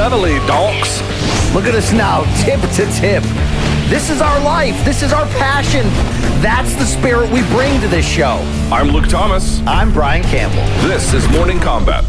reveille, donks. Look at us now, tip to tip. This is our life. This is our passion. That's the spirit we bring to this show. I'm Luke Thomas. I'm Brian Campbell. This is Morning Combat.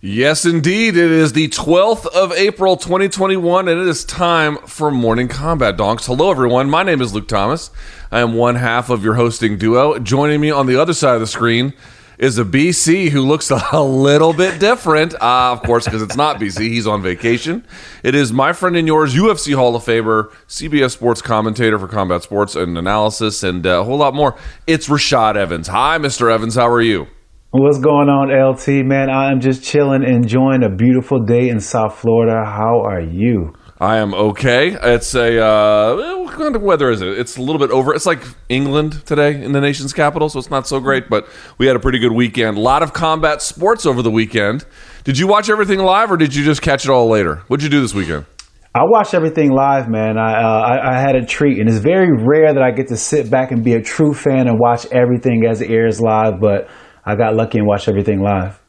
Yes, indeed. It is the 12th of April, 2021, and it is time for Morning Combat Donks. Hello, everyone. My name is Luke Thomas. I am one half of your hosting duo. Joining me on the other side of the screen is a BC who looks a little bit different, uh, of course, because it's not BC. He's on vacation. It is my friend and yours, UFC Hall of Famer, CBS Sports commentator for combat sports and analysis, and uh, a whole lot more. It's Rashad Evans. Hi, Mr. Evans. How are you? What's going on, LT? Man, I am just chilling, enjoying a beautiful day in South Florida. How are you? I am okay. It's a uh, what kind of weather is it? It's a little bit over. It's like England today in the nation's capital, so it's not so great. But we had a pretty good weekend. A lot of combat sports over the weekend. Did you watch everything live, or did you just catch it all later? What'd you do this weekend? I watched everything live, man. I, uh, I, I had a treat, and it's very rare that I get to sit back and be a true fan and watch everything as it airs live. But I got lucky and watched everything live.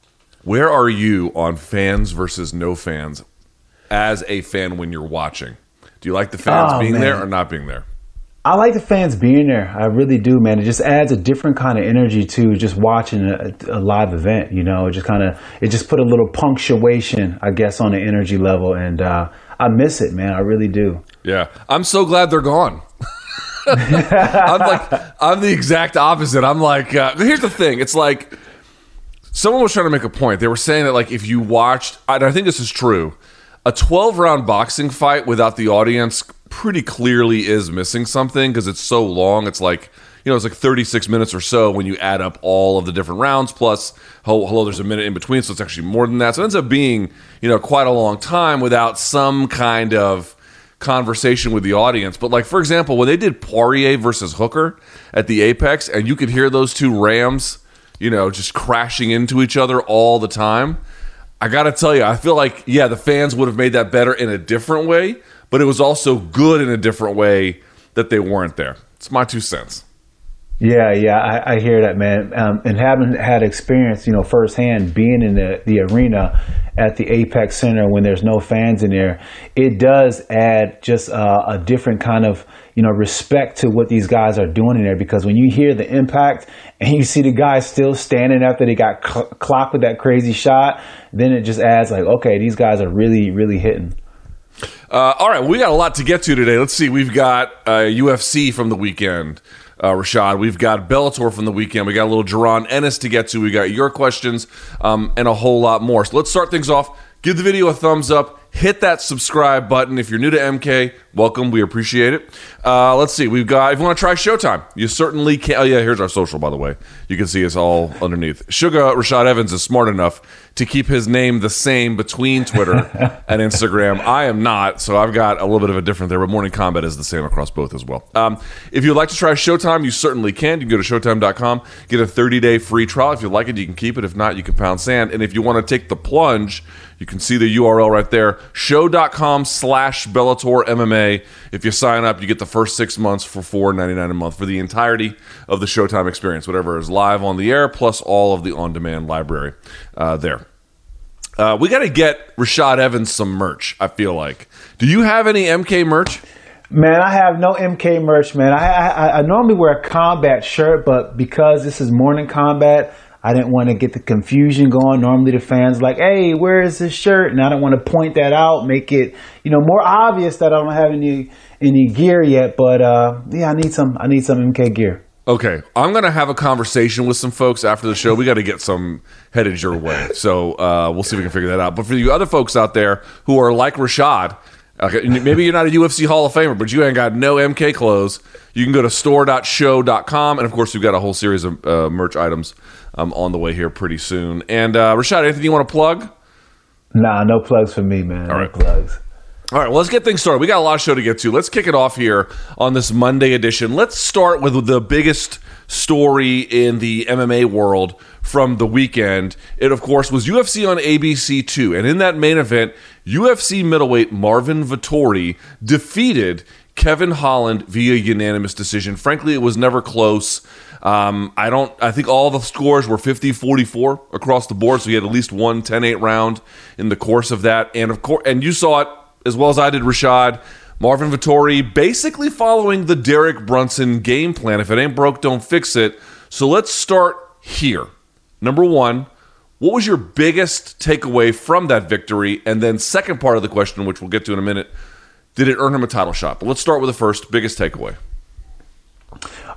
Where are you on fans versus no fans as a fan when you're watching? Do you like the fans Oh, being man. there or not being there? I like the fans being there. I really do, man. It just adds a different kind of energy to just watching a, a live event. You know, it just kind of it just put a little punctuation, I guess, on the energy level, and uh, I miss it, man. I really do. Yeah, I'm so glad they're gone. I'm like, I'm the exact opposite. I'm like, uh, here's the thing. It's like someone was trying to make a point. They were saying that like if you watched, and I think this is true, a 12 round boxing fight without the audience pretty clearly is missing something because it's so long. It's like you know, it's like 36 minutes or so when you add up all of the different rounds. Plus, oh, hello, there's a minute in between, so it's actually more than that. So it ends up being, you know, quite a long time without some kind of conversation with the audience. But like, for example, when they did Poirier versus Hooker at the Apex, and you could hear those two Rams, you know, just crashing into each other all the time. I got to tell you, I feel like, yeah, the fans would have made that better in a different way, but it was also good in a different way that they weren't there. It's my two cents. Yeah, yeah, I, I hear that, man. Um, and having had experience, you know, firsthand being in the, the arena at the Apex Center when there's no fans in there, it does add just a different kind of, you know, respect to what these guys are doing in there. Because when you hear the impact and you see the guy still standing after they got cl- clocked with that crazy shot, then it just adds like, okay, these guys are really, really hitting. Uh, all right, we got a lot to get to today. Let's see. We've got uh, UFC from the weekend, uh, Rashad. We've got Bellator from the weekend. We got a little Jaron Ennis to get to. We got your questions um, and a whole lot more. So let's start things off. Give the video a thumbs up. Hit that subscribe button. If you're new to MK, welcome. We appreciate it. Uh, let's see. We've got, if you want to try Showtime, you certainly can. Oh, yeah, here's our social, by the way. You can see us all underneath. Sugar Rashad Evans is smart enough to keep his name the same between Twitter and Instagram. I am not, so I've got a little bit of a different there, but Morning Combat is the same across both as well. Um, if you'd like to try Showtime, you certainly can. You can go to Showtime.com, get a 30 day free trial. If you like it, you can keep it. If not, you can pound sand. And if you want to take the plunge, you can see the URL right there, sho.com slash Bellator MMA. If you sign up, you get the first six months for $4.99 a month for the entirety of the Showtime experience, whatever is live on the air, plus all of the on demand library uh, there. Uh, we got to get Rashad Evans some merch, I feel like. Do you have any MK merch? Man, I have no MK merch, man. I, I I normally wear a combat shirt, but because this is morning combat, I didn't want to get the confusion going. Normally, the fans like, "Hey, where is this shirt?" And I don't want to point that out, make it you know more obvious that I don't have any any gear yet. But uh, yeah, I need some. I need some MK gear. Okay, I'm gonna have a conversation with some folks after the show. We got to get some headed your way, so uh, we'll see if we can figure that out. But for you other folks out there who are like Rashad, okay, maybe you're not a UFC Hall of Famer, but you ain't got no MK clothes. You can go to store.sho.com, and of course, we've got a whole series of uh, merch items um, on the way here pretty soon. And uh, Rashad, anything you want to plug? Nah, no plugs for me, man. All no plugs. All right, well, let's get things started. We got a lot of show to get to. Let's kick it off here on this Monday edition. Let's start with the biggest story in the MMA world from the weekend. It, of course, was UFC on ABC2. And in that main event, UFC middleweight Marvin Vettori defeated Kevin Holland via unanimous decision. Frankly, it was never close. Um, I don't. I think all the scores were 50-44 across the board. So he had at least one 10-8 round in the course of that. And of course, and you saw it as well as I did, Rashad. Marvin Vettori basically following the Derek Brunson game plan. If it ain't broke, don't fix it. So let's start here. Number one, what was your biggest takeaway from that victory? And then, second part of the question, which we'll get to in a minute, did it earn him a title shot? But let's start with the first biggest takeaway.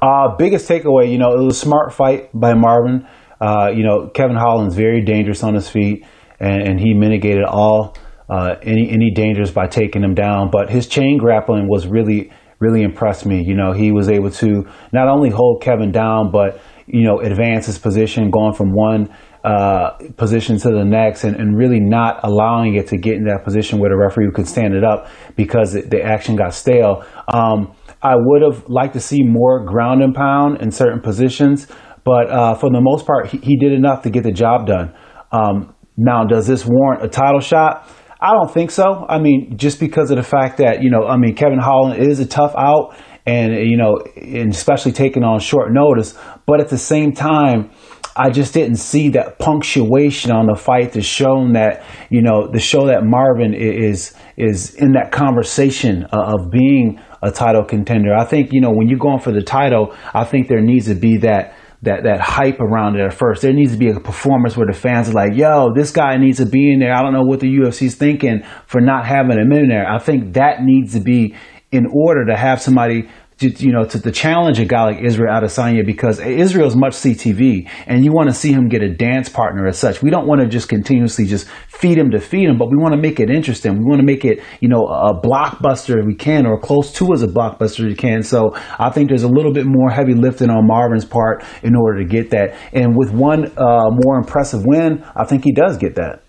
Uh, biggest takeaway, you know, it was a smart fight by Marvin. Uh, you know, Kevin Holland's very dangerous on his feet, and, and he mitigated all uh, any any dangers by taking him down. But his chain grappling was really really impressed me. You know, he was able to not only hold Kevin down, but you know, advance his position, going from one uh, position to the next, and, and, really not allowing it to get in that position where the referee could stand it up because the action got stale. Um, I would have liked to see more ground and pound in certain positions, but uh, for the most part, he, he, did enough to get the job done. Um, now, does this warrant a title shot? I don't think so. I mean, just because of the fact that, you know, I mean, Kevin Holland is a tough out and, you know, and especially taking on short notice. But at the same time, I just didn't see that punctuation on the fight to show that, you know, to show that Marvin is, is in that conversation uh, of being a title contender. I think, you know, when you're going for the title, I think there needs to be that, that that hype around it at first. There needs to be a performance where the fans are like, "Yo, this guy needs to be in there." I don't know what the UFC's thinking for not having him in there. I think that needs to be in order to have somebody you know, to, to challenge a guy like Israel Adesanya because Israel's much CTV and you want to see him get a dance partner as such. We don't want to just continuously just feed him to feed him, but we want to make it interesting. We want to make it, you know, a blockbuster if we can or close to as a blockbuster if we can. So I think there's a little bit more heavy lifting on Marvin's part in order to get that. And with one uh, more impressive win, I think he does get that.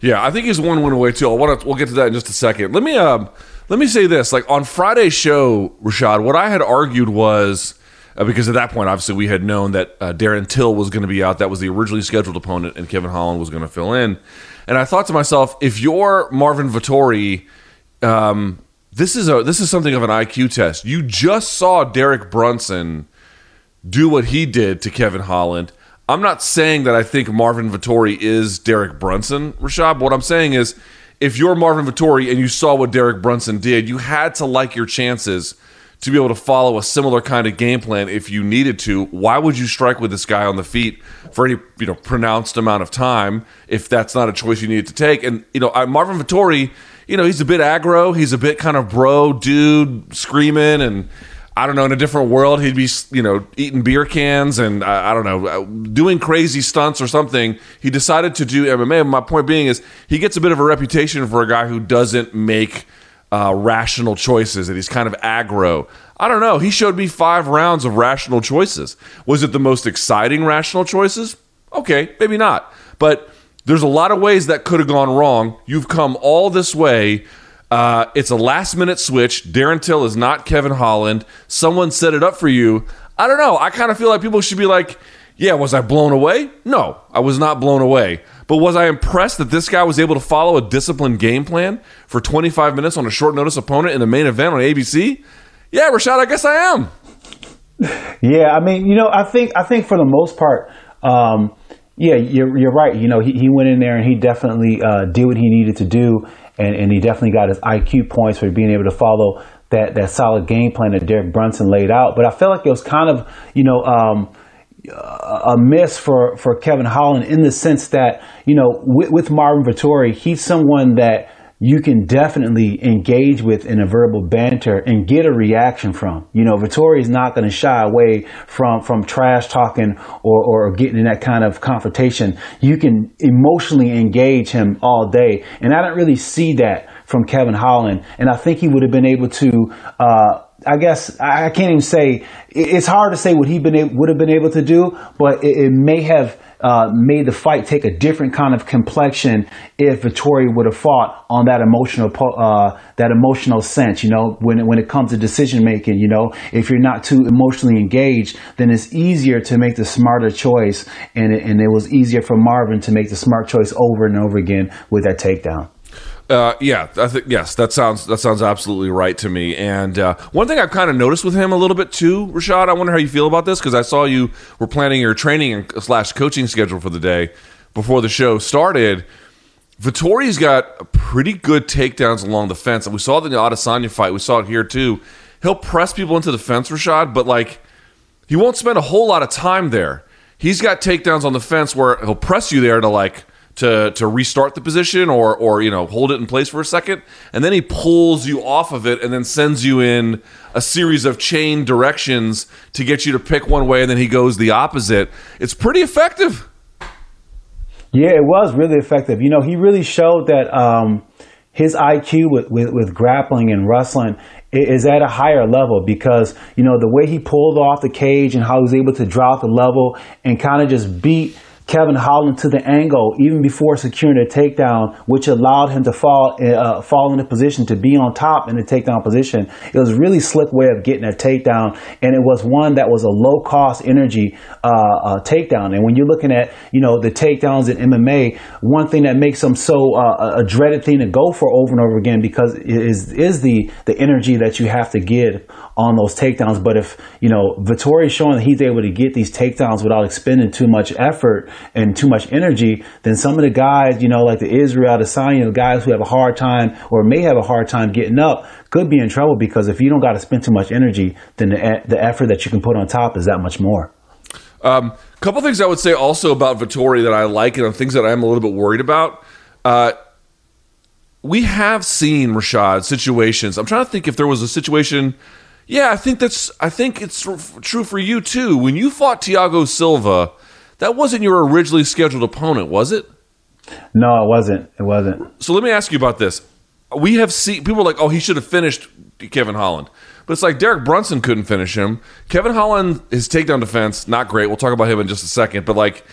Yeah, I think he's one win away too. I want to. We'll get to that in just a second. Let me. Um, let me say this: like on Friday's show, Rashad, what I had argued was uh, because at that point, obviously, we had known that uh, Darren Till was going to be out. That was the originally scheduled opponent, and Kevin Holland was going to fill in. And I thought to myself, if you're Marvin Vettori, um, this is a this is something of an IQ test. You just saw Derek Brunson do what he did to Kevin Holland. I'm not saying that I think Marvin Vettori is Derek Brunson, Rashad. What I'm saying is if you're Marvin Vettori and you saw what Derek Brunson did, you had to like your chances to be able to follow a similar kind of game plan if you needed to. Why would you strike with this guy on the feet for any you know pronounced amount of time if that's not a choice you needed to take? And you know, Marvin Vettori, you know, he's a bit aggro, he's a bit kind of bro dude, screaming and I don't know, in a different world, he'd be, you know, eating beer cans and I, I don't know, uh, doing crazy stunts or something. He decided to do MMA. My point being is he gets a bit of a reputation for a guy who doesn't make uh, rational choices, and he's kind of aggro. I don't know. He showed me five rounds of rational choices. Was it the most exciting rational choices? Okay, maybe not. But there's a lot of ways that could have gone wrong. You've come all this way uh, it's a last minute switch. Darren Till is not Kevin Holland. Someone set it up for you. I don't know. I kind of feel like people should be like, yeah, was I blown away? No, I was not blown away. But was I impressed that this guy was able to follow a disciplined game plan for 25 minutes on a short notice opponent in the main event on ABC? Yeah, Rashad, I guess I am. Yeah, I mean, you know, I think I think for the most part, um, yeah, you're, you're right. You know, he, he went in there and he definitely uh, did what he needed to do and, and he definitely got his IQ points for being able to follow that, that solid game plan that Derek Brunson laid out. But I felt like it was kind of, you know, um, a miss for, for Kevin Holland in the sense that, you know, with, with Marvin Vettori, he's someone that you can definitely engage with in a verbal banter and get a reaction from. You know, Vettori is not going to shy away from, from trash talking or, or getting in that kind of confrontation. You can emotionally engage him all day. And I don't really see that from Kevin Holland. And I think he would have been able to, uh, I guess I can't even say it's hard to say what he been would have been able to do, but it, it may have uh, made the fight take a different kind of complexion if Vettori would have fought on that emotional uh, that emotional sense. You know, when when it comes to decision making, you know, if you're not too emotionally engaged, then it's easier to make the smarter choice, and it, and it was easier for Marvin to make the smart choice over and over again with that takedown. Uh, yeah, I think yes, that sounds that sounds absolutely right to me. And uh, one thing I've kind of noticed with him a little bit too, Rashad. I wonder how you feel about this because I saw you were planning your training slash coaching schedule for the day before the show started. Vettori's got pretty good takedowns along the fence, and we saw it in the Adesanya fight. We saw it here too. He'll press people into the fence, Rashad, but like he won't spend a whole lot of time there. He's got takedowns on the fence where he'll press you there to like to to restart the position or or you know hold it in place for a second, and then he pulls you off of it and then sends you in a series of chain directions to get you to pick one way, and then he goes the opposite. It's pretty effective. Yeah, it was really effective. You know, he really showed that um, his IQ with, with, with grappling and wrestling is at a higher level because, you know, the way he pulled off the cage and how he was able to drop the level and kind of just beat Kevin Holland to the angle even before securing a takedown, which allowed him to fall uh, fall in a position to be on top in the takedown position. It was really slick way of getting a takedown, and it was one that was a low cost energy uh, uh, takedown. And when you're looking at you know the takedowns in MMA, one thing that makes them so uh, a dreaded thing to go for over and over again because is is the the energy that you have to give on those takedowns. But if you know Vettori showing that he's able to get these takedowns without expending too much effort and too much energy, then some of the guys, you know, like the Israel, Adesanya, the guys who have a hard time or may have a hard time getting up, could be in trouble because if you don't got to spend too much energy, then the, the effort that you can put on top is that much more. A um, couple things I would say also about Vettori that I like and things that I'm a little bit worried about. Uh, we have seen Rashad situations. I'm trying to think if there was a situation. Yeah, I think that's. I think it's true for you too. When you fought Thiago Silva, that wasn't your originally scheduled opponent, was it? No, it wasn't. It wasn't. So let me ask you about this. We have seen people like, oh, he should have finished Kevin Holland. But it's like Derek Brunson couldn't finish him. Kevin Holland, his takedown defense, not great. We'll talk about him in just a second. But like,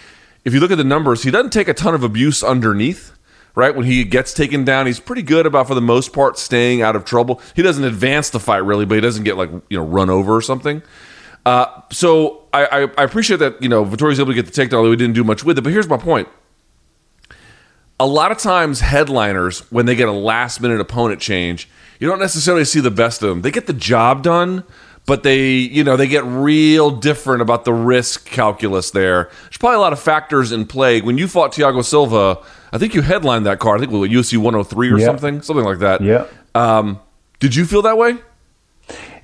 if you look at the numbers, he doesn't take a ton of abuse underneath, right? When he gets taken down, he's pretty good about, for the most part, staying out of trouble. He doesn't advance the fight really, but he doesn't get like, you know, run over or something. Uh, so I, I, I, appreciate that you know Vettori's able to get the takedown, although he didn't do much with it. But here's my point: a lot of times, headliners when they get a last minute opponent change, you don't necessarily see the best of them. They get the job done, but they you know they get real different about the risk calculus there. There's probably a lot of factors in play. When you fought Thiago Silva, I think you headlined that card. I think it was UFC 103 or yep. something, something like that. Yeah. Um, did you feel that way?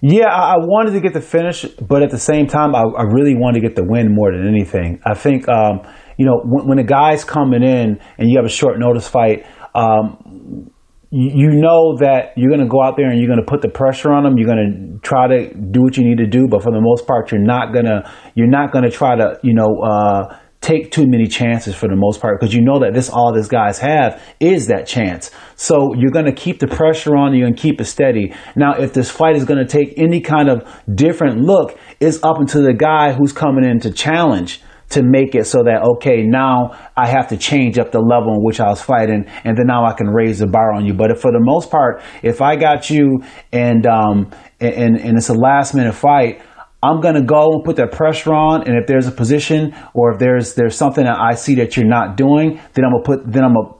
Yeah, I wanted to get the finish, but at the same time, I, I really wanted to get the win more than anything. I think, um, you know, when, when, a guy's coming in and you have a short notice fight, um, you, know that you're going to go out there and you're going to put the pressure on them. You're going to try to do what you need to do, but for the most part, you're not gonna you're not gonna try to you know. Uh, take too many chances for the most part because you know that this all these guys have is that chance. So you're going to keep the pressure on, you're going to keep it steady. Now, if this fight is going to take any kind of different look, it's up into the guy who's coming in to challenge to make it so that okay now I have to change up the level in which I was fighting and then now I can raise the bar on you but for the most part if I got you and um and, and it's a last minute fight I'm gonna go and put that pressure on, and if there's a position or if there's there's something that I see that you're not doing, then I'm gonna put then I'm gonna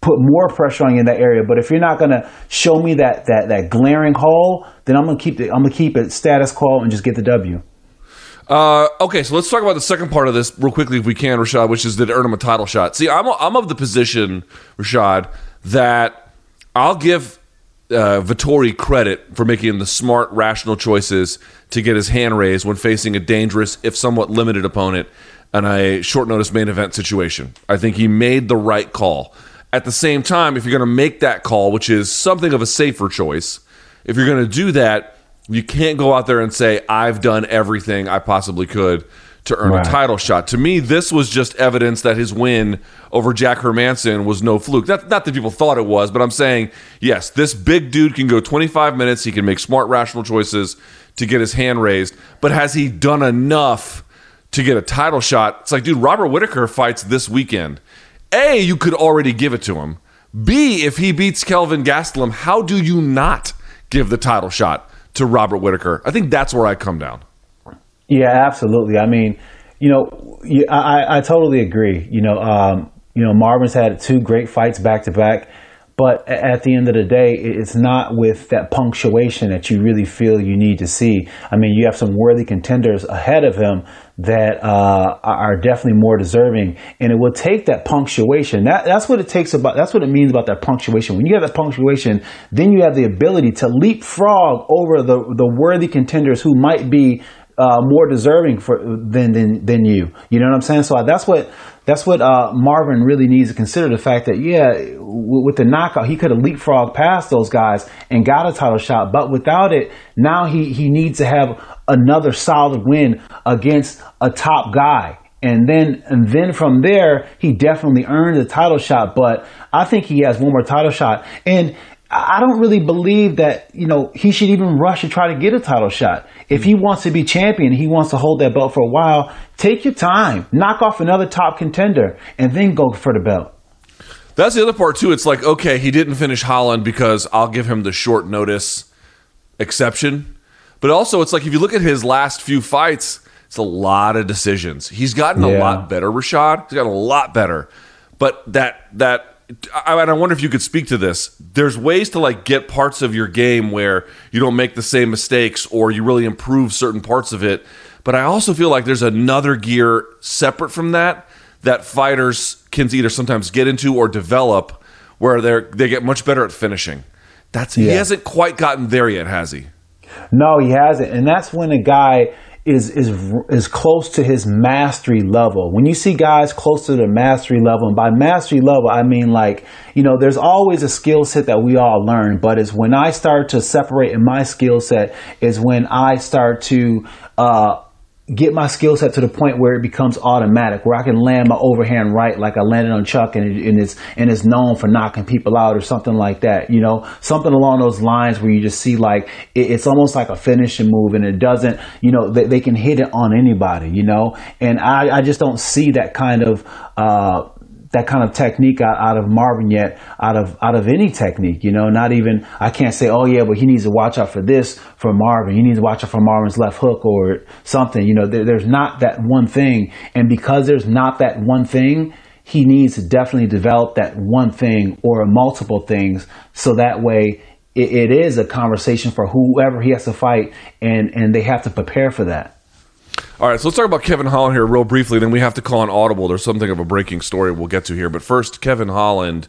put more pressure on you in that area. But if you're not gonna show me that that that glaring hole, then I'm gonna keep the, I'm gonna keep it status quo and just get the W. Uh, okay, so let's talk about the second part of this real quickly, if we can, Rashad, which is did earn him a title shot? See, I'm I'm of the position, Rashad, that I'll give uh, Vettori credit for making the smart, rational choices to get his hand raised when facing a dangerous, if somewhat limited opponent in a short notice main event situation. I think he made the right call. At the same time, if you're going to make that call, which is something of a safer choice, if you're going to do that, you can't go out there and say, I've done everything I possibly could to earn right. a title shot. To me, this was just evidence that his win over Jack Hermansson was no fluke. Not, not that people thought it was, but I'm saying, yes, this big dude can go 25 minutes. He can make smart, rational choices to get his hand raised. But has he done enough to get a title shot? It's like, dude, Robert Whittaker fights this weekend. A, you could already give it to him. B, if he beats Kelvin Gastelum, how do you not give the title shot to Robert Whittaker? I think that's where I come down. Yeah, absolutely. I mean, you know, I, I totally agree. You know, um, you know, Marvin's had two great fights back to back, But at the end of the day, it's not with that punctuation that you really feel you need to see. I mean, you have some worthy contenders ahead of him that uh, are definitely more deserving, and it will take that punctuation. That, that's what it takes about. That's what it means about that punctuation. When you have that punctuation, then you have the ability to leapfrog over the the worthy contenders who might be uh, more deserving for than, than than you. You know what I'm saying? So that's what that's what uh, Marvin really needs to consider. The fact that yeah, w- with the knockout, he could have leapfrogged past those guys and got a title shot, but without it, now he he needs to have another solid win against a top guy. And then, and then from there, he definitely earned the title shot. But I think he has one more title shot. And I don't really believe that, you know, he should even rush to try to get a title shot. If he wants to be champion, he wants to hold that belt for a while, take your time, knock off another top contender, and then go for the belt. That's the other part too. It's like, okay, he didn't finish Holland because I'll give him the short notice exception. But also it's like if you look at his last few fights, it's a lot of decisions. He's gotten yeah. a lot better, Rashad. He's gotten a lot better. But that that I, I wonder if you could speak to this. There's ways to like get parts of your game where you don't make the same mistakes or you really improve certain parts of it. But I also feel like there's another gear separate from that that fighters can either sometimes get into or develop where they they get much better at finishing. That's yeah. he hasn't quite gotten there yet, has he? No, he hasn't, and that's when a guy is is is close to his mastery level. When you see guys close to the mastery level, and by mastery level, I mean like you know, there's always a skill set that we all learn, but it's when I start to separate in my skill set is when I start to uh, get my skill set to the point where it becomes automatic, where I can land my overhand right like I landed on Chuck and, and it's and it's known for knocking people out or something like that. You know, something along those lines where you just see like it, it's almost like a finishing move and it doesn't, you know, they, they can hit it on anybody, you know, and I, I just don't see that kind of uh, that kind of technique out, out, of Marvin yet, out of out of any technique. You know, not even I can't say, oh yeah, but he needs to watch out for this for Marvin. He needs to watch out for Marvin's left hook or something. You know, there, there's not that one thing, and because there's not that one thing, he needs to definitely develop that one thing or multiple things, so that way it, it is a conversation for whoever he has to fight, and and they have to prepare for that. All right, so let's talk about Kevin Holland here real briefly. Then we have to call an audible. There's something of a breaking story we'll get to here. But first, Kevin Holland.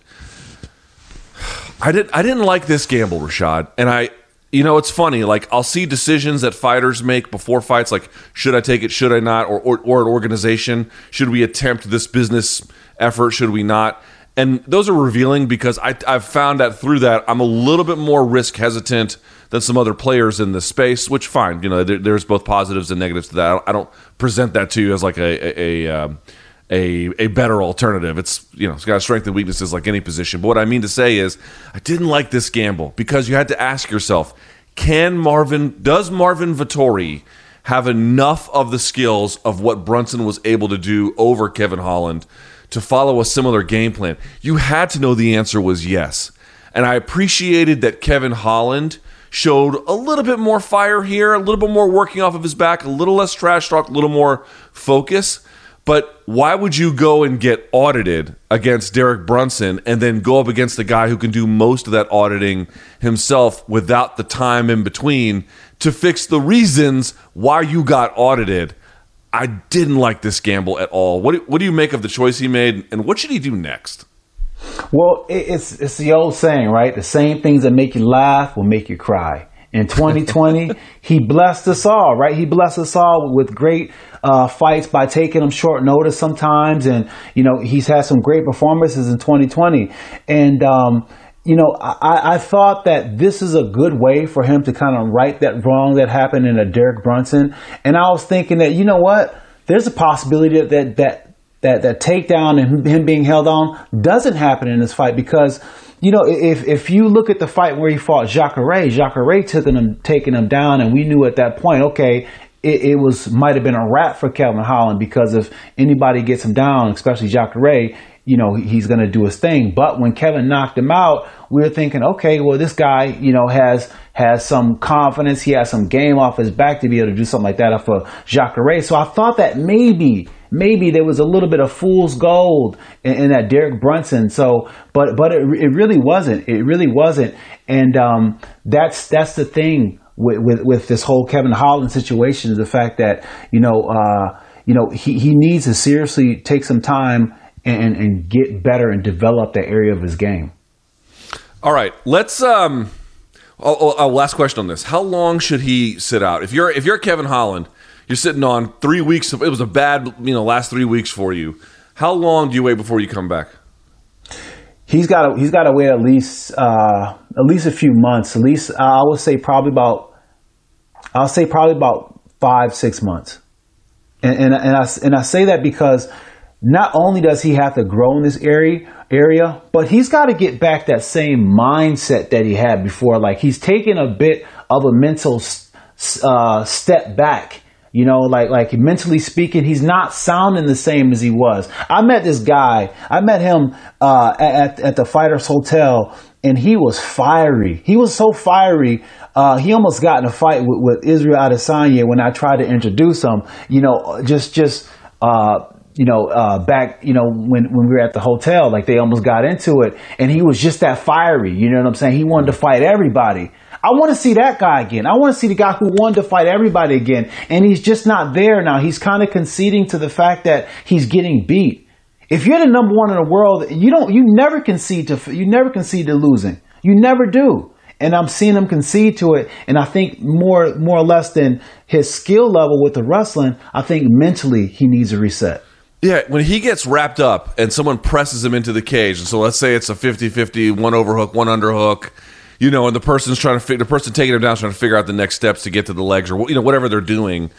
I didn't. I didn't like this gamble, Rashad. And I, you know, it's funny. Like I'll see decisions that fighters make before fights, like should I take it, should I not, or or, or an organization, should we attempt this business effort, should we not? And those are revealing because I, I've found that through that I'm a little bit more risk hesitant than some other players in this space. Which fine, you know, there, there's both positives and negatives to that. I don't present that to you as like a a a, um, a, a better alternative. It's you know it's got strengths and weaknesses like any position. But what I mean to say is, I didn't like this gamble because you had to ask yourself, can Marvin does Marvin Vettori have enough of the skills of what Brunson was able to do over Kevin Holland to follow a similar game plan? You had to know the answer was yes. And I appreciated that Kevin Holland showed a little bit more fire here, a little bit more working off of his back, a little less trash talk, a little more focus. But why would you go and get audited against Derek Brunson and then go up against the guy who can do most of that auditing himself without the time in between to fix the reasons why you got audited? I didn't like this gamble at all. What do, what do you make of the choice he made, and what should he do next? Well, it's it's the old saying, right? The same things that make you laugh will make you cry. In 2020, he blessed us all, right? He blessed us all with great uh, fights by taking them short notice sometimes, and you know he's had some great performances in 2020. And um, you know, I, I, thought that this is a good way for him to kind of right that wrong that happened in a Derek Brunson. And I was thinking that you know what, there's a possibility that that, that that takedown and him being held on doesn't happen in this fight because you know if if you look at the fight where he fought Jacare, Jacare took him taking him down, and we knew at that point, okay. It, it was might have been a wrap for Kevin Holland because if anybody gets him down, especially Jacare, you know he's going to do his thing. But when Kevin knocked him out, we were thinking, okay, well this guy, you know, has has some confidence, he has some game off his back to be able to do something like that off of Jacare. So I thought that maybe maybe there was a little bit of fool's gold in, in that Derek Brunson. So, but but it, it really wasn't. It really wasn't. And um, that's that's the thing with, with, with this whole Kevin Holland situation is the fact that you know uh, you know he, he needs to seriously take some time and, and get better and develop that area of his game. All right, let's um Oh, oh, oh, last question on this. How long should he sit out? If you're if you're Kevin Holland, you're sitting on three weeks. Of, it was a bad, you know, last three weeks for you. How long do you wait before you come back? He's got to he's got to wait at least uh, at least a few months. At least I would say probably about I'll say probably about five six months. And and, and I and I say that because not only does he have to grow in this area area, but he's got to get back that same mindset that he had before. Like he's taking a bit of a mental uh, step back. You know, like like mentally speaking, he's not sounding the same as he was. I met this guy. I met him uh, at at the Fighters Hotel, and he was fiery. He was so fiery. Uh, he almost got in a fight with, with Israel Adesanya when I tried to introduce him. You know, just just uh, you know, uh, back, you know, when, when we were at the hotel, like they almost got into it and he was just that fiery. You know what I'm saying? He wanted to fight everybody. I want to see that guy again. I want to see the guy who wanted to fight everybody again. And he's just not there now. He's kind of conceding to the fact that he's getting beat. If you're the number one in the world, you don't, you never concede to, you never concede to losing. You never do. And I'm seeing him concede to it. And I think more, more or less than his skill level with the wrestling, I think mentally he needs a reset. Yeah, when he gets wrapped up and someone presses him into the cage, and so let's say it's a 50-50, one overhook, one underhook, you know, and the person's trying to fi- the person taking him down is trying to figure out the next steps to get to the legs or you know whatever they're doing.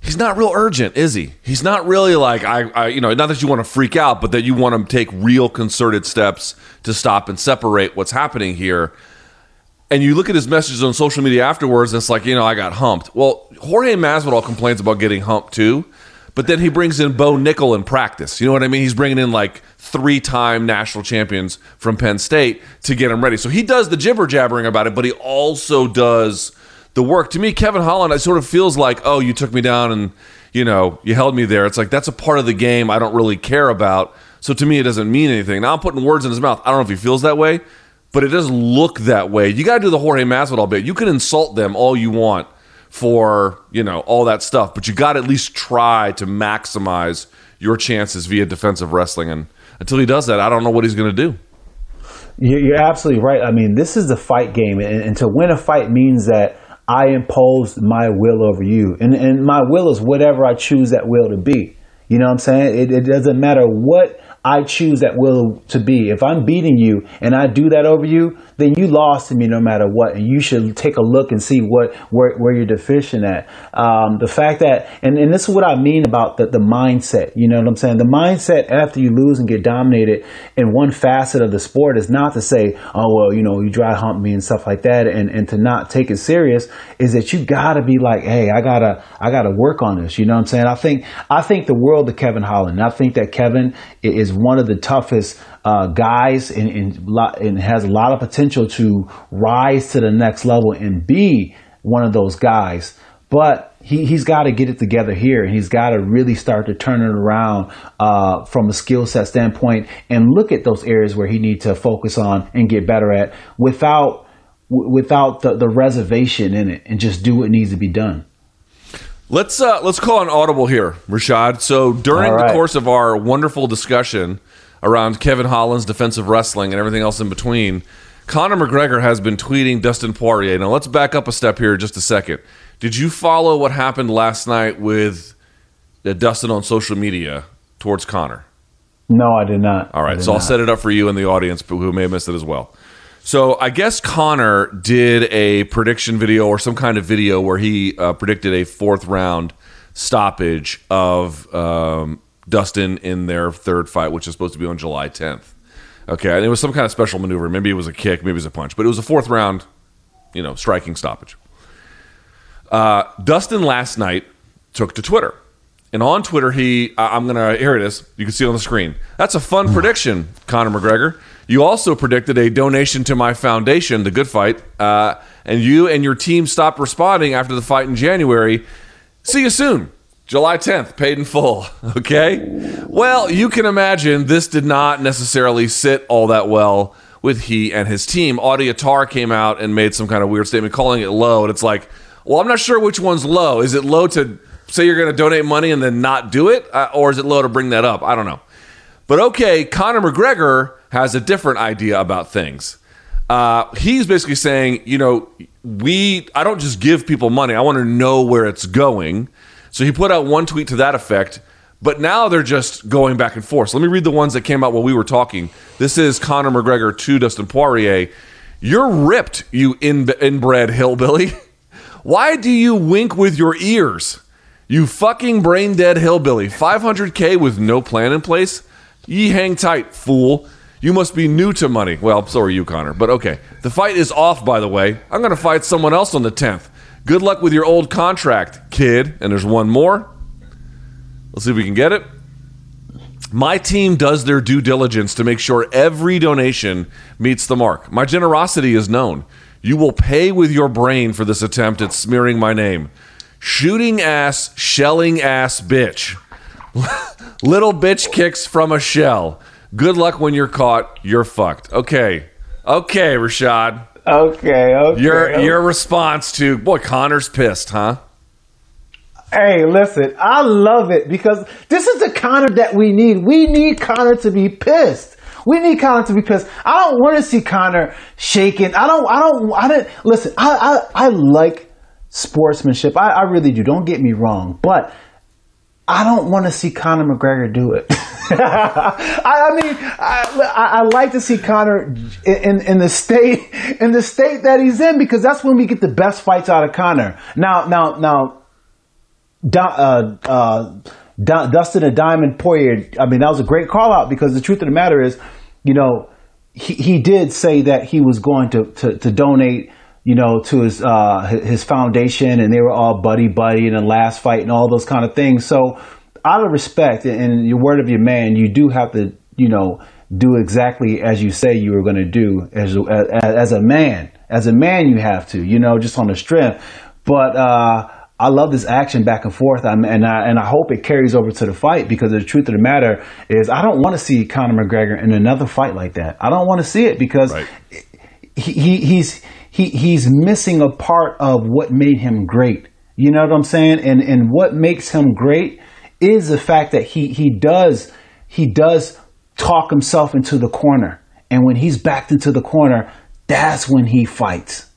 He's not real urgent, is he? He's not really like I, I you know, not that you want to freak out, but that you want to take real concerted steps to stop and separate what's happening here. And you look at his messages on social media afterwards, and it's like, you know, I got humped. Well, Jorge Masvidal complains about getting humped too but then he brings in Bo Nickal in practice. You know what I mean? He's bringing in like three time national champions from Penn State to get him ready. So he does the jibber jabbering about it, but he also does the work. To me, Kevin Holland, it sort of feels like, oh, you took me down and, you know, you held me there. It's like that's a part of the game I don't really care about. So to me, it doesn't mean anything. Now I'm putting words in his mouth. I don't know if he feels that way, but it does look that way. You got to do the Jorge Masvidal bit. You can insult them all you want for you know all that stuff but you got to at least try to maximize your chances via defensive wrestling and until he does that i don't know what he's going to do you're absolutely right. I mean this is the fight game and, to win a fight means that i impose my will over you and, and my will is whatever i choose that will to be. You know what i'm saying? It, it doesn't matter what I choose that will to be. If I'm beating you and I do that over you, then you lost to me no matter what. And you should take a look and see what where, where you're deficient at. Um, the fact that, and, and this is what I mean about the, the mindset. You know what I'm saying? The mindset after you lose and get dominated in one facet of the sport is not to say, oh, well, you know, you dry hump me and stuff like that and, and to not take it serious is that you gotta be like, hey, I gotta, I gotta work on this. You know what I'm saying? I think, I think the world of Kevin Holland. I think that Kevin is one of the toughest uh, guys and, and, and has a lot of potential to rise to the next level and be one of those guys. But he, he's got to get it together here and he's got to really start to turn it around uh, from a skill set standpoint and look at those areas where he needs to focus on and get better at without without the, the reservation in it and just do what needs to be done. Let's uh, let's call an audible here, Rashad. So during right. the course of our wonderful discussion around Kevin Holland's defensive wrestling and everything else in between, Conor McGregor has been tweeting Dustin Poirier. Now let's back up a step here just a second. Did you follow what happened last night with uh, Dustin on social media towards Conor? No, I did not. All right, so I'll set it up for you and the audience who may have missed it as well. So I guess Conor did a prediction video or some kind of video where he uh, predicted a fourth round stoppage of um, Dustin in their third fight, which is supposed to be on July 10th. Okay, and it was some kind of special maneuver. Maybe it was a kick, maybe it was a punch, but it was a fourth round, you know, striking stoppage. Uh, Dustin last night took to Twitter. And on Twitter, he, I'm going to, here it is. You can see it on the screen. That's a fun prediction, Conor McGregor. You also predicted a donation to my foundation, The Good Fight, uh, and you and your team stopped responding after the fight in January. See you soon. July 10th, paid in full. Okay. Well, you can imagine this did not necessarily sit all that well with he and his team. Audie Attar came out and made some kind of weird statement calling it low. And it's like, well, I'm not sure which one's low. Is it low to say you're going to donate money and then not do it? Uh, or is it low to bring that up? I don't know. But okay, Conor McGregor has a different idea about things. Uh, he's basically saying, you know, we, I don't just give people money, I want to know where it's going. So he put out one tweet to that effect. But now they're just going back and forth. So let me read the ones that came out while we were talking. This is Conor McGregor to Dustin Poirier. You're ripped, you in- inbred hillbilly. Why do you wink with your ears? You fucking brain dead hillbilly. 500K with no plan in place? Ye hang tight, fool. You must be new to money. Well, so are you, Conor. But okay. The fight is off, by the way. I'm going to fight someone else on the 10th. Good luck with your old contract, kid. And there's one more. Let's see if we can get it. My team does their due diligence to make sure every donation meets the mark. My generosity is known. You will pay with your brain for this attempt at smearing my name. Shooting ass, shelling ass bitch. Little bitch kicks from a shell. Good luck when you're caught. You're fucked. Okay. Okay, Rashad. Okay, okay. Your your response to boy, Conor's pissed, huh? Hey, listen, I love it because this is the Conor that we need. We need Conor to be pissed. We need Conor to be pissed. I don't want to see Conor shaking. I don't. I don't. I didn't Listen, I I, I like sportsmanship. I, I really do. Don't get me wrong, but I don't want to see Conor McGregor do it. I, I, mean, I, I, like to see Conor in, in the state in the state that he's in because that's when we get the best fights out of Conor. Now, now, now, uh, uh, Dustin and Diamond Poirier. I mean, that was a great call out because the truth of the matter is, you know, he, he did say that he was going to, to, to donate you know, to his uh, his foundation, and they were all buddy buddy in the last fight and all those kind of things. So, out of respect and your word of your man, you do have to, you know, do exactly as you say you were going to do as, as as a man. As a man, you have to, you know, just on the strength. But uh, I love this action back and forth, I'm, and I and I hope it carries over to the fight because the truth of the matter is I don't want to see Conor McGregor in another fight like that. I don't want to see it because right. he, he he's he he's missing a part of what made him great. You know what I'm saying? And and what makes him great is the fact that he he does he does talk himself into the corner. And when he's backed into the corner, that's when he fights.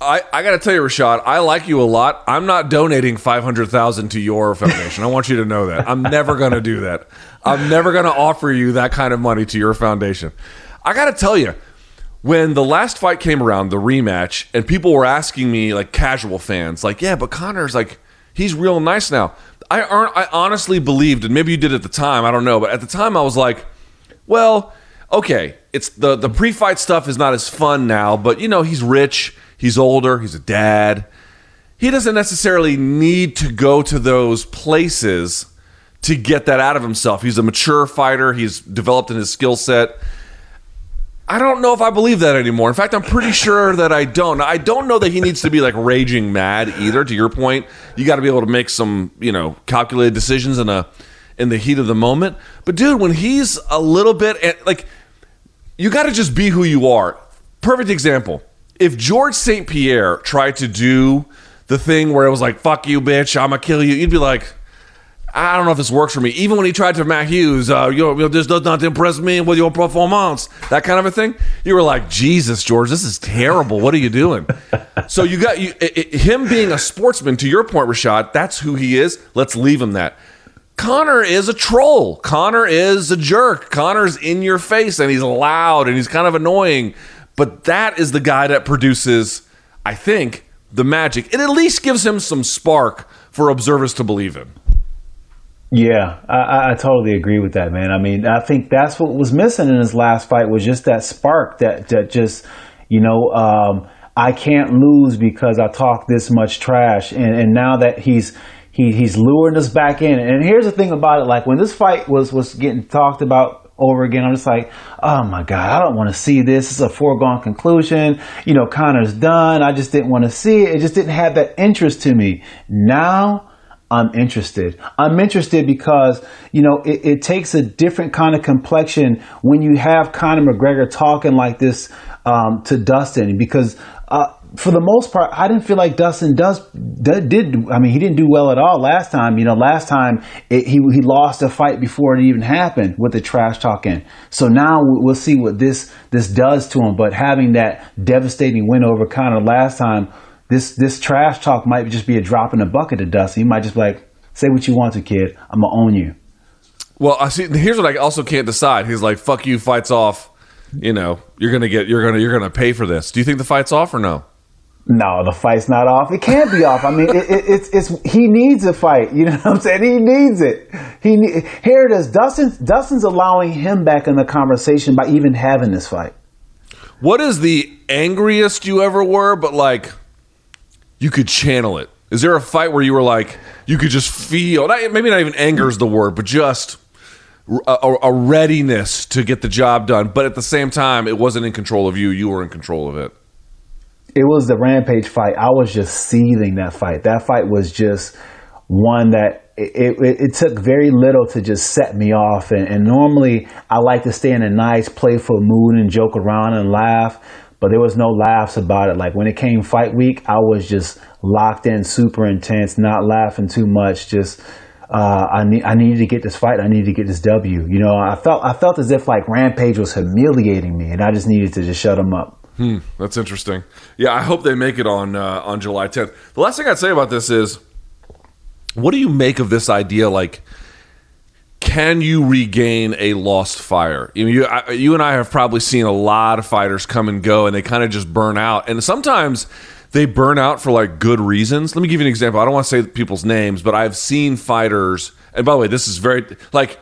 I, I got to tell you, Rashad, I like you a lot. I'm not donating five hundred thousand to your foundation. I want you to know that. I'm never to do that. I'm never to offer you that kind of money to your foundation. I got to tell you, when the last fight came around, the rematch, and people were asking me, like casual fans, like, yeah, but Conor's like, he's real nice now. I, I honestly believed, and maybe you did at the time, I don't know, but at the time I was like, well, okay, it's the, the pre fight stuff is not as fun now, but you know, he's rich, he's older, he's a dad. He doesn't necessarily need to go to those places to get that out of himself. He's a mature fighter, he's developed in his skill set I don't know if I believe that anymore. In fact, I'm pretty sure that I don't. I don't know that he needs to be like raging mad either. To your point, you got to be able to make some, you know, calculated decisions in a in the heat of the moment. But dude, when he's a little bit eh, like, you got to just be who you are. Perfect example. If George St. Pierre tried to do the thing where it was like, "Fuck you, bitch, I'ma kill you," you'd be like I don't know if this works for me. Even when he tried to Matt Hughes, uh, you know, this does not impress me with your performance, that kind of a thing. You were like, Jesus, George, this is terrible. What are you doing? so you got you, it, it, him being a sportsman. To your point, Rashad, that's who he is. Let's leave him that. Conor is a troll. Conor is a jerk. Conor's in your face and he's loud and he's kind of annoying. But that is the guy that produces, I think, the magic. It at least gives him some spark for observers to believe in. Yeah, I, I, totally agree with that, man. I mean, I think that's what was missing in his last fight was just that spark that, that just, you know, um, I can't lose because I talk this much trash. And, and now that he's, he, he's luring us back in. And here's the thing about it. Like when this fight was, was getting talked about over again. I'm just like, oh my God, I don't want to see this. It's a foregone conclusion. You know, Conor's done. I just didn't want to see it. It just didn't have that interest to me. Now, I'm interested. I'm interested because, you know, it, it, takes a different kind of complexion when you have Conor McGregor talking like this um, to Dustin because uh, for the most part, I didn't feel like Dustin does did. I mean, he didn't do well at all last time. You know, last time it, he he lost a fight before it even happened with the trash talking. So now we'll see what this this does to him. But having that devastating win over Conor last time, this this trash talk might just be a drop in the bucket to Dustin. He might just be like, say what you want to, kid. I'm gonna own you. Well, I see. Here's what I also can't decide. He's like, "Fuck you," fights off. You know, you're gonna get, you're gonna, you're gonna pay for this. Do you think the fight's off or no? No, the fight's not off. It can't be off. I mean, it, it, it's it's he needs a fight. You know what I'm saying? He needs it. He here it is. Dustin Dustin's allowing him back in the conversation by even having this fight. What is the angriest you ever were? But like, you could channel it. Is there a fight where you were like, you could just feel? Not, maybe not even anger is the word, but just a, a readiness to get the job done. But at the same time, it wasn't in control of you. You were in control of it it was the Rampage fight. I was just seething that fight. That fight was just one that it, it, it took very little to just set me off. And, and, normally I like to stay in a nice, playful mood and joke around and laugh, but there was no laughs about it. Like when it came fight week, I was just locked in, super intense, not laughing too much. Just uh, I need I needed to get this fight. I needed to get this W. You know, I felt I felt as if like Rampage was humiliating me, and I just needed to just shut him up. Hmm, that's interesting. Yeah, I hope they make it on uh, on July 10th. The last thing I'd say about this is, what do you make of this idea? Like, can you regain a lost fire? You, know, you, I, you and I have probably seen a lot of fighters come and go, and they kind of just burn out. And sometimes they burn out for like good reasons. Let me give you an example. I don't want to say people's names, but I've seen fighters. And by the way, this is very like,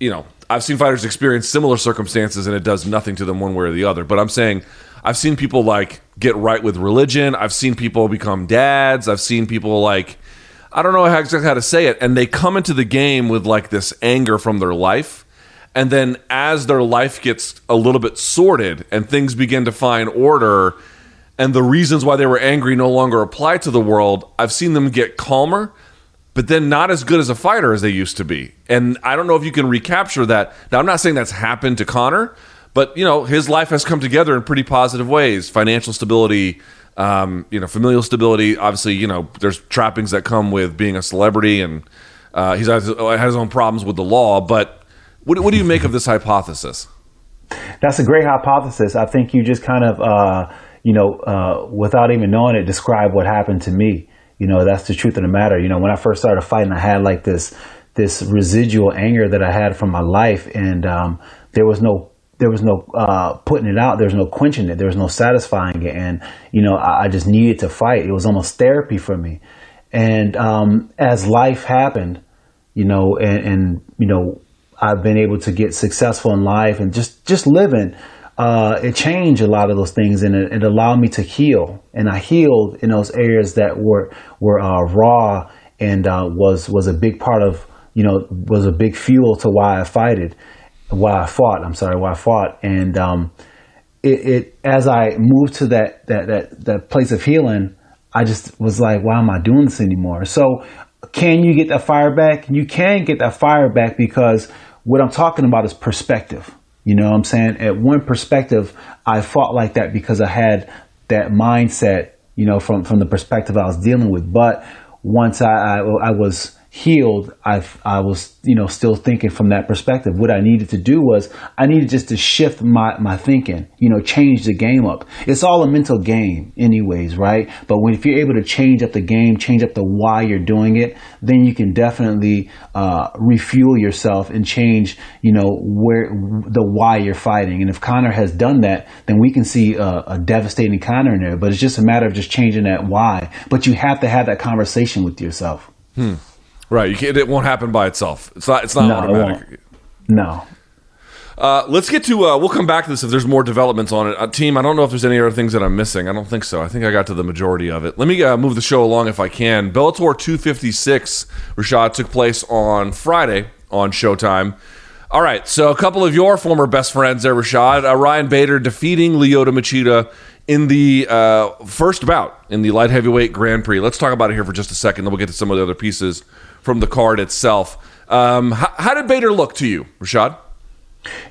you know, I've seen fighters experience similar circumstances and it does nothing to them one way or the other. But I'm saying I've seen people like get right with religion. I've seen people become dads. I've seen people like I don't know how exactly how to say it, and they come into the game with like this anger from their life. And then as their life gets a little bit sorted and things begin to find order and the reasons why they were angry no longer apply to the world, I've seen them get calmer but then not as good as a fighter as they used to be. And I don't know if you can recapture that. Now, I'm not saying that's happened to Conor, but you know his life has come together in pretty positive ways. Financial stability, um, you know, familial stability. Obviously, you know, there's trappings that come with being a celebrity, and uh, he's had his, his own problems with the law. But what, what do you make of this hypothesis? That's a great hypothesis. I think you just kind of, uh, you know, uh, without even knowing it, describe what happened to me. You know, that's the truth of the matter. You know, when I first started fighting, I had like this this residual anger that I had from my life, and um, there was no there was no uh, putting it out. There was no quenching it. There was no satisfying it, and you know, I, I just needed to fight. It was almost therapy for me. And um, as life happened, you know, and, and you know, I've been able to get successful in life and just just living uh, it changed a lot of those things and it, it, allowed me to heal. And I healed in those areas that were were uh, raw and uh, was was a big part of you know was a big fuel to why I fighted, why I fought. I'm sorry, why I fought. And um, it, it as I moved to that that that that place of healing, I just was like, why am I doing this anymore? So can you get that fire back? You can get that fire back because what I'm talking about is perspective you know what I'm saying? At one perspective, I fought like that because I had that mindset, you know, from, from the perspective I was dealing with. But once I, I, I was healed, I, I was, you know, still thinking from that perspective. What I needed to do was I needed just to shift my, my thinking, you know, change the game up. It's all a mental game anyways, right? But when, if you're able to change up the game, change up the why you're doing it, then you can definitely, uh, refuel yourself and change, you know, where the why you're fighting. And if Conor has done that, then we can see a, a devastating Conor in there, but it's just a matter of just changing that why. But you have to have that conversation with yourself. Hmm. Right. it won't happen by itself. It's not. It's not no, automatic. No. Uh, let's get to. Uh, we'll come back to this if there's more developments on it. Uh, team, I don't know if there's any other things that I'm missing. I don't think so. I think I got to the majority of it. Let me uh, move the show along if I can. Bellator 256, Rashad took place on Friday on Showtime. All right, so a couple of your former best friends there, Rashad. Uh, Ryan Bader defeating Lyoto Machida in the uh, first bout in the light heavyweight Grand Prix. Let's talk about it here for just a second, then we'll get to some of the other pieces from the card itself. Um, how, how, did Bader look to you, Rashad?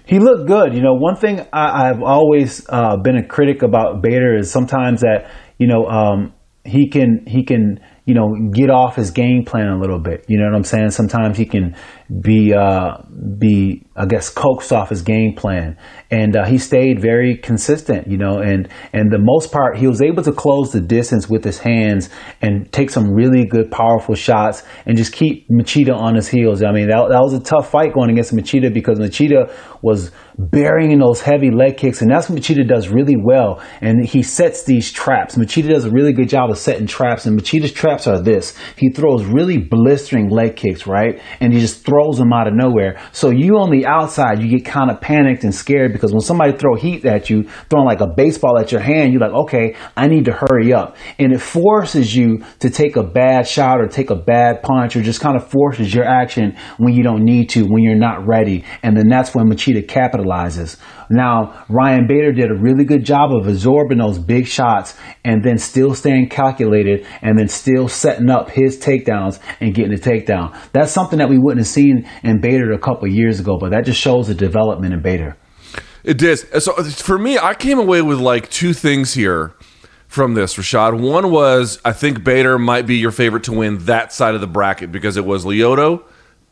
He looked good. You know, one thing I, have always uh, been a critic about Bader is sometimes that you know um, he can he can you know, get off his game plan a little bit. You know what I'm saying? Sometimes he can be, uh, be, I guess, coaxed off his game plan. And uh, he stayed very consistent, you know, and, and the most part, he was able to close the distance with his hands and take some really good, powerful shots and just keep Machida on his heels. I mean, that, that was a tough fight going against Machida because Machida was burying in those heavy leg kicks, and that's what Machida does really well. And he sets these traps. Machida does a really good job of setting traps, and Machida's traps are this: he throws really blistering leg kicks, right, and he just throws them out of nowhere. So you on the outside, you get kind of panicked and scared because when somebody throw heat at you, throwing like a baseball at your hand, you're like, okay, I need to hurry up, and it forces you to take a bad shot or take a bad punch, or just kind of forces your action when you don't need to, when you're not ready, and then that's when Machida capitalizes capitalizes. Now, Ryan Bader did a really good job of absorbing those big shots and then still staying calculated and then still setting up his takedowns and getting the takedown. That's something that we wouldn't have seen in Bader a couple years ago, but that just shows the development in Bader. It did. So for me, I came away with like two things here from this, Rashad. One was I think Bader might be your favorite to win that side of the bracket because it was Lyoto,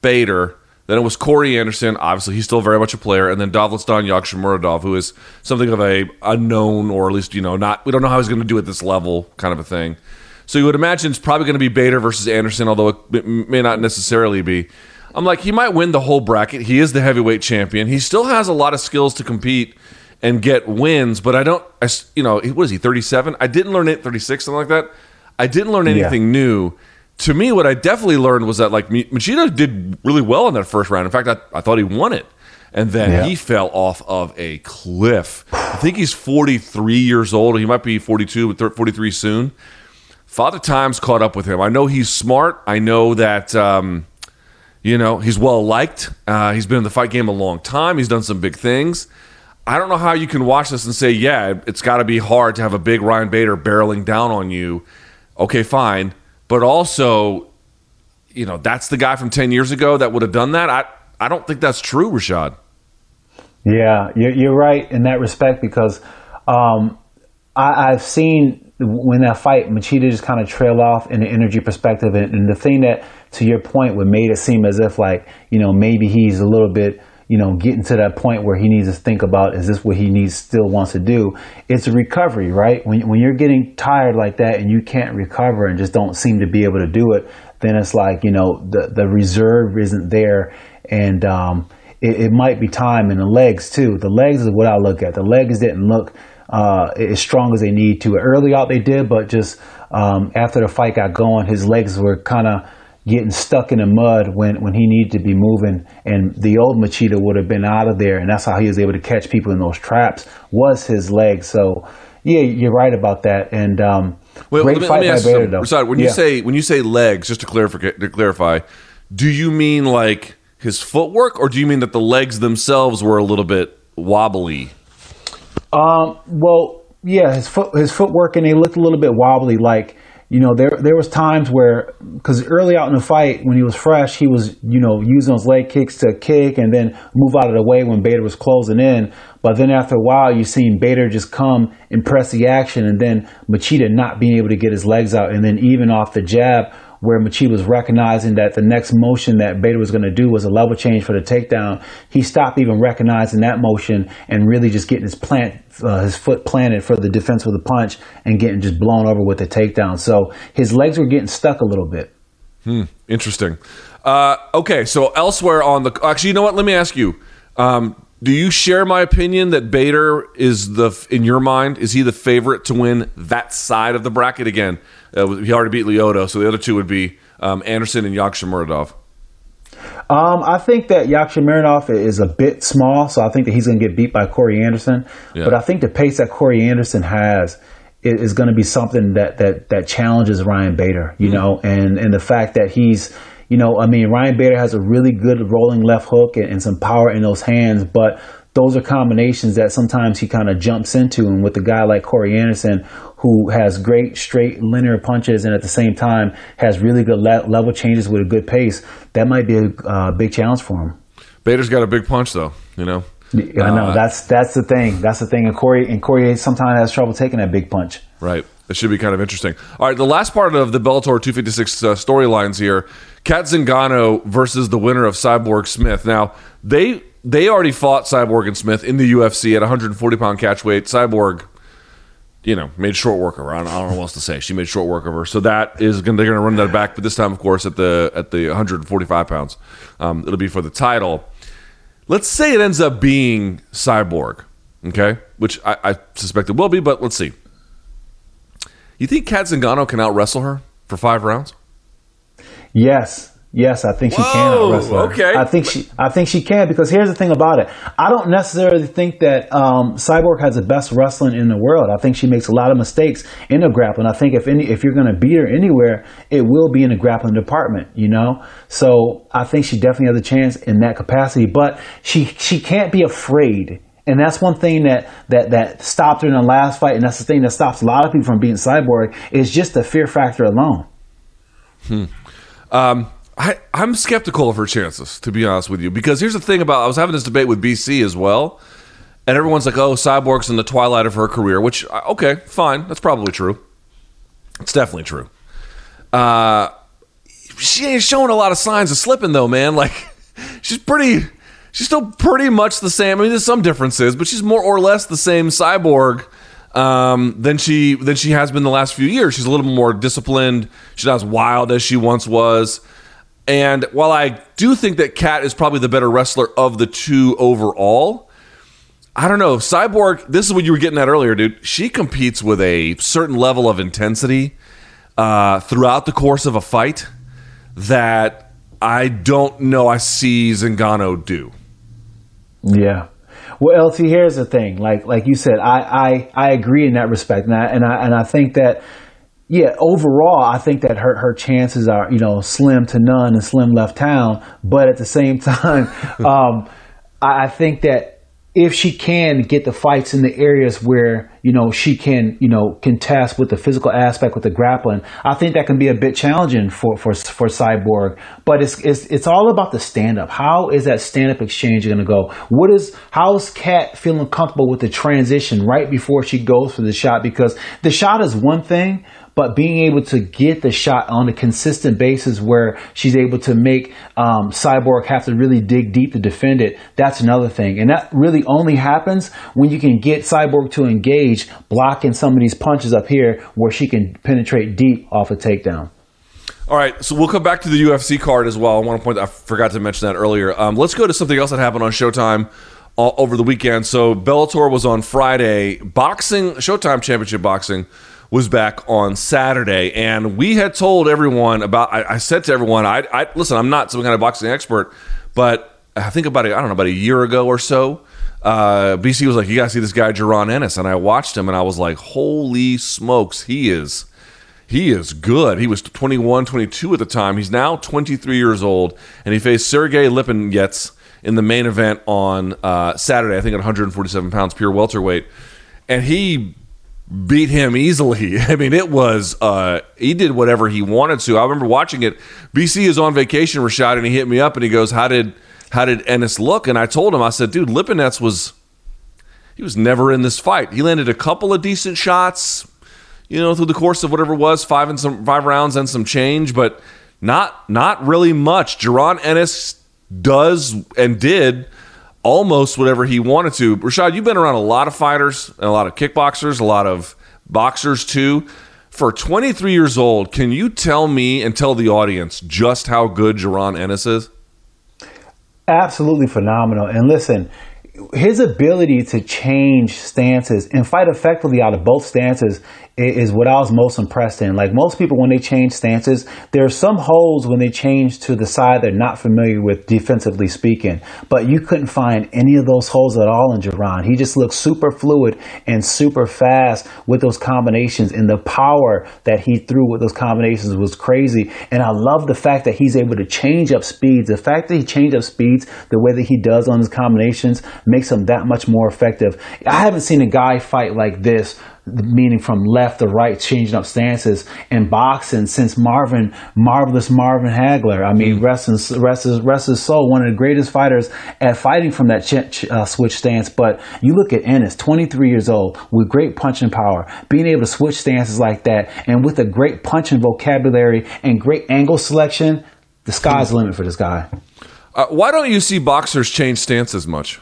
Bader, then it was Corey Anderson. Obviously, he's still very much a player. And then Dagestani Yagshimuradov, who is something of a unknown, or at least, you know, not, we don't know how he's going to do at this level kind of a thing. So you would imagine it's probably going to be Bader versus Anderson, although it may not necessarily be. I'm like, he might win the whole bracket. He is the heavyweight champion. He still has a lot of skills to compete and get wins, but I don't, I, you know, what is he, 37? I didn't learn it, 36, something like that. I didn't learn anything yeah. new to me, what I definitely learned was that like Machida did really well in that first round. In fact, I, I thought he won it. And then yeah. he fell off of a cliff. I think he's 43 years old. He might be 42, but 43 soon. Father Time's caught up with him. I know he's smart. I know that, um, you know, he's well liked. Uh, he's been in the fight game a long time. He's done some big things. I don't know how you can watch this and say, yeah, it's got to be hard to have a big Ryan Bader barreling down on you. Okay, fine but also, you know, that's the guy from 10 years ago that would have done that. I, I don't think that's true, Rashad. Yeah, you're, right in that respect because um, I, have seen when that fight, Machida just kind of trail off in the energy perspective. And, and the thing that, to your point, would made it seem as if like, you know, maybe he's a little bit – you know, getting to that point where he needs to think about is this what he needs still wants to do? It's a recovery, right? When when you're getting tired like that and you can't recover and just don't seem to be able to do it, then it's like you know the the reserve isn't there, and um, it, it might be time. And the legs too. The legs is what I look at. The legs didn't look uh, as strong as they need to. Early out they did, but just um, after the fight got going, his legs were kind of getting stuck in the mud when, when he needed to be moving. And the old Machida would have been out of there. And that's how he was able to catch people in those traps was his legs. So, yeah, you're right about that. And um, Wait, great let me, fight let me by Bader, though. when yeah. you say when you say legs, just to clarify, to clarify, do you mean like his footwork, or do you mean that the legs themselves were a little bit wobbly? Um, well, yeah, his foot his footwork and they looked a little bit wobbly, like you know, there there was times where, because early out in the fight, when he was fresh, he was, you know, using those leg kicks to kick and then move out of the way when Bader was closing in. But then after a while, you seen Bader just come and press the action, and then Machida not being able to get his legs out, and then even off the jab, where Machi was recognizing that the next motion that Bader was going to do was a level change for the takedown. He stopped even recognizing that motion and really just getting his plant, uh, his foot planted for the defense with the punch and getting just blown over with the takedown. So his legs were getting stuck a little bit. Hmm. Interesting. Uh, okay, so elsewhere on the actually, you know what? Let me ask you. Um, do you share my opinion that Bader is the in your mind is he the favorite to win that side of the bracket again? Uh, he already beat Lyoto, so the other two would be um, Anderson and Yagshimuradov. Um, I think that Yagshimuradov is a bit small, so I think that he's going to get beat by Corey Anderson. Yeah. But I think the pace that Corey Anderson has is, is going to be something that, that that challenges Ryan Bader. You mm-hmm. know, and and the fact that he's You know, I mean, Ryan Bader has a really good rolling left hook and, and some power in those hands, but those are combinations that sometimes he kind of jumps into. And with a guy like Corey Anderson, who has great straight linear punches and at the same time has really good le- level changes with a good pace, that might be a uh, big challenge for him. Bader's got a big punch, though. You know. I know uh, that's that's the thing. That's the thing. And Corey and Corey sometimes has trouble taking that big punch. Right. It should be kind of interesting. All right, the last part of the Bellator 256 uh, storylines here: Cat Zingano versus the winner of Cyborg Smith. Now they they already fought Cyborg and Smith in the UFC at 140 pound catch weight. Cyborg, you know, made short work of her. I don't, I don't know what else to say. She made short work of her. So that is going. They're going to run that back, but this time, of course, at the at the 145 pounds. Um, it'll be for the title. Let's say it ends up being Cyborg, okay, which I, I suspect it will be, but let's see. You think Cat Zingano can out wrestle her for five rounds? Yes, Yes, I think she can out wrestle. Okay, I think she, I think she can because here's the thing about it. I don't necessarily think that um, Cyborg has the best wrestling in the world. I think she makes a lot of mistakes in the grappling. I think if any, if you're going to beat her anywhere, it will be in the grappling department. You know, so I think she definitely has a chance in that capacity. But she she can't be afraid. And that's one thing that, that, that stopped her in the last fight, and that's the thing that stops a lot of people from being cyborg is just the fear factor alone. Hmm. Um, I, I'm skeptical of her chances, to be honest with you, because here's the thing about I was having this debate with BC as well, and everyone's like, "Oh, Cyborg's in the twilight of her career," which uh, okay, fine, that's probably true. It's definitely true. Uh, she ain't showing a lot of signs of slipping though, man. Like she's pretty, she's still pretty much the same. I mean, there's some differences, but she's more or less the same cyborg um, than she than she has been the last few years. She's a little more disciplined. She's not as wild as she once was. And while I do think that Cat is probably the better wrestler of the two overall, I don't know. Cyborg, this is what you were getting at earlier, dude. She competes with a certain level of intensity uh, throughout the course of a fight that I don't know I see Zingano do. Yeah. Well, LT, here's the thing. Like like you said, I I, I agree in that respect, and I, and I and I think that yeah, overall, I think that her, her chances are, you know, slim to none and slim left town. But at the same time, um, I, I think that if she can get the fights in the areas where you know she can you know contest with the physical aspect with the grappling, I think that can be a bit challenging for for for Cyborg. But it's it's it's all about the stand up. How is that stand up exchange going to go? What is how's Cat feeling comfortable with the transition right before she goes for the shot? Because the shot is one thing, but being able to get the shot on a consistent basis where she's able to make um, Cyborg have to really dig deep to defend it, that's another thing. And that really only happens when you can get Cyborg to engage, blocking some of these punches up here where she can penetrate deep off a takedown. All right, so we'll come back to the UFC card as well. I want to point. I forgot to mention that earlier. Um, let's go to something else that happened on Showtime uh, over the weekend. So Bellator was on Friday. Boxing, Showtime Championship Boxing was back on Saturday, and we had told everyone about. I, I said to everyone, I, I, listen. I'm not some kind of boxing expert, but I think about it. I don't know about a year ago or so. Uh, BC was like, "You to see this guy, Jaron Ennis," and I watched him, and I was like, "Holy smokes, he is." He is good. He was 21, 22 at the time. He's now 23 years old, and he faced Sergey Lipinets in the main event on uh, Saturday. I think at 147 pounds, pure welterweight, and he beat him easily. I mean, it was uh, he did whatever he wanted to. I remember watching it. BC is on vacation, Rashad, and he hit me up and he goes, "How did how did Ennis look?" And I told him, I said, "Dude, Lipinets was he was never in this fight. He landed a couple of decent shots, you know, through the course of whatever it was five and some five rounds and some change, but not not really much. Jaron Ennis does and did." Almost whatever he wanted to. Rashad, you've been around a lot of fighters and a lot of kickboxers, a lot of boxers too. For 23 years old, can you tell me and tell the audience just how good Jaron Ennis is? Absolutely phenomenal. And listen, his ability to change stances and fight effectively out of both stances is what I was most impressed in. Like most people, when they change stances, there are some holes when they change to the side they're not familiar with, defensively speaking. But you couldn't find any of those holes at all in Jaron. He just looked super fluid and super fast with those combinations, and the power that he threw with those combinations was crazy. And I love the fact that he's able to change up speeds. The fact that he changed up speeds the way that he does on his combinations makes him that much more effective. I haven't seen a guy fight like this meaning from left to right, changing up stances in boxing since Marvin, marvelous Marvin Hagler. I mean, mm. rest, and, rest, is, rest his soul, one of the greatest fighters at fighting from that ch- uh, switch stance. But you look at Ennis, 23 years old, with great punching power, being able to switch stances like that, and with a great punching vocabulary and great angle selection, the sky's the limit for this guy. Uh, why don't you see boxers change stances much?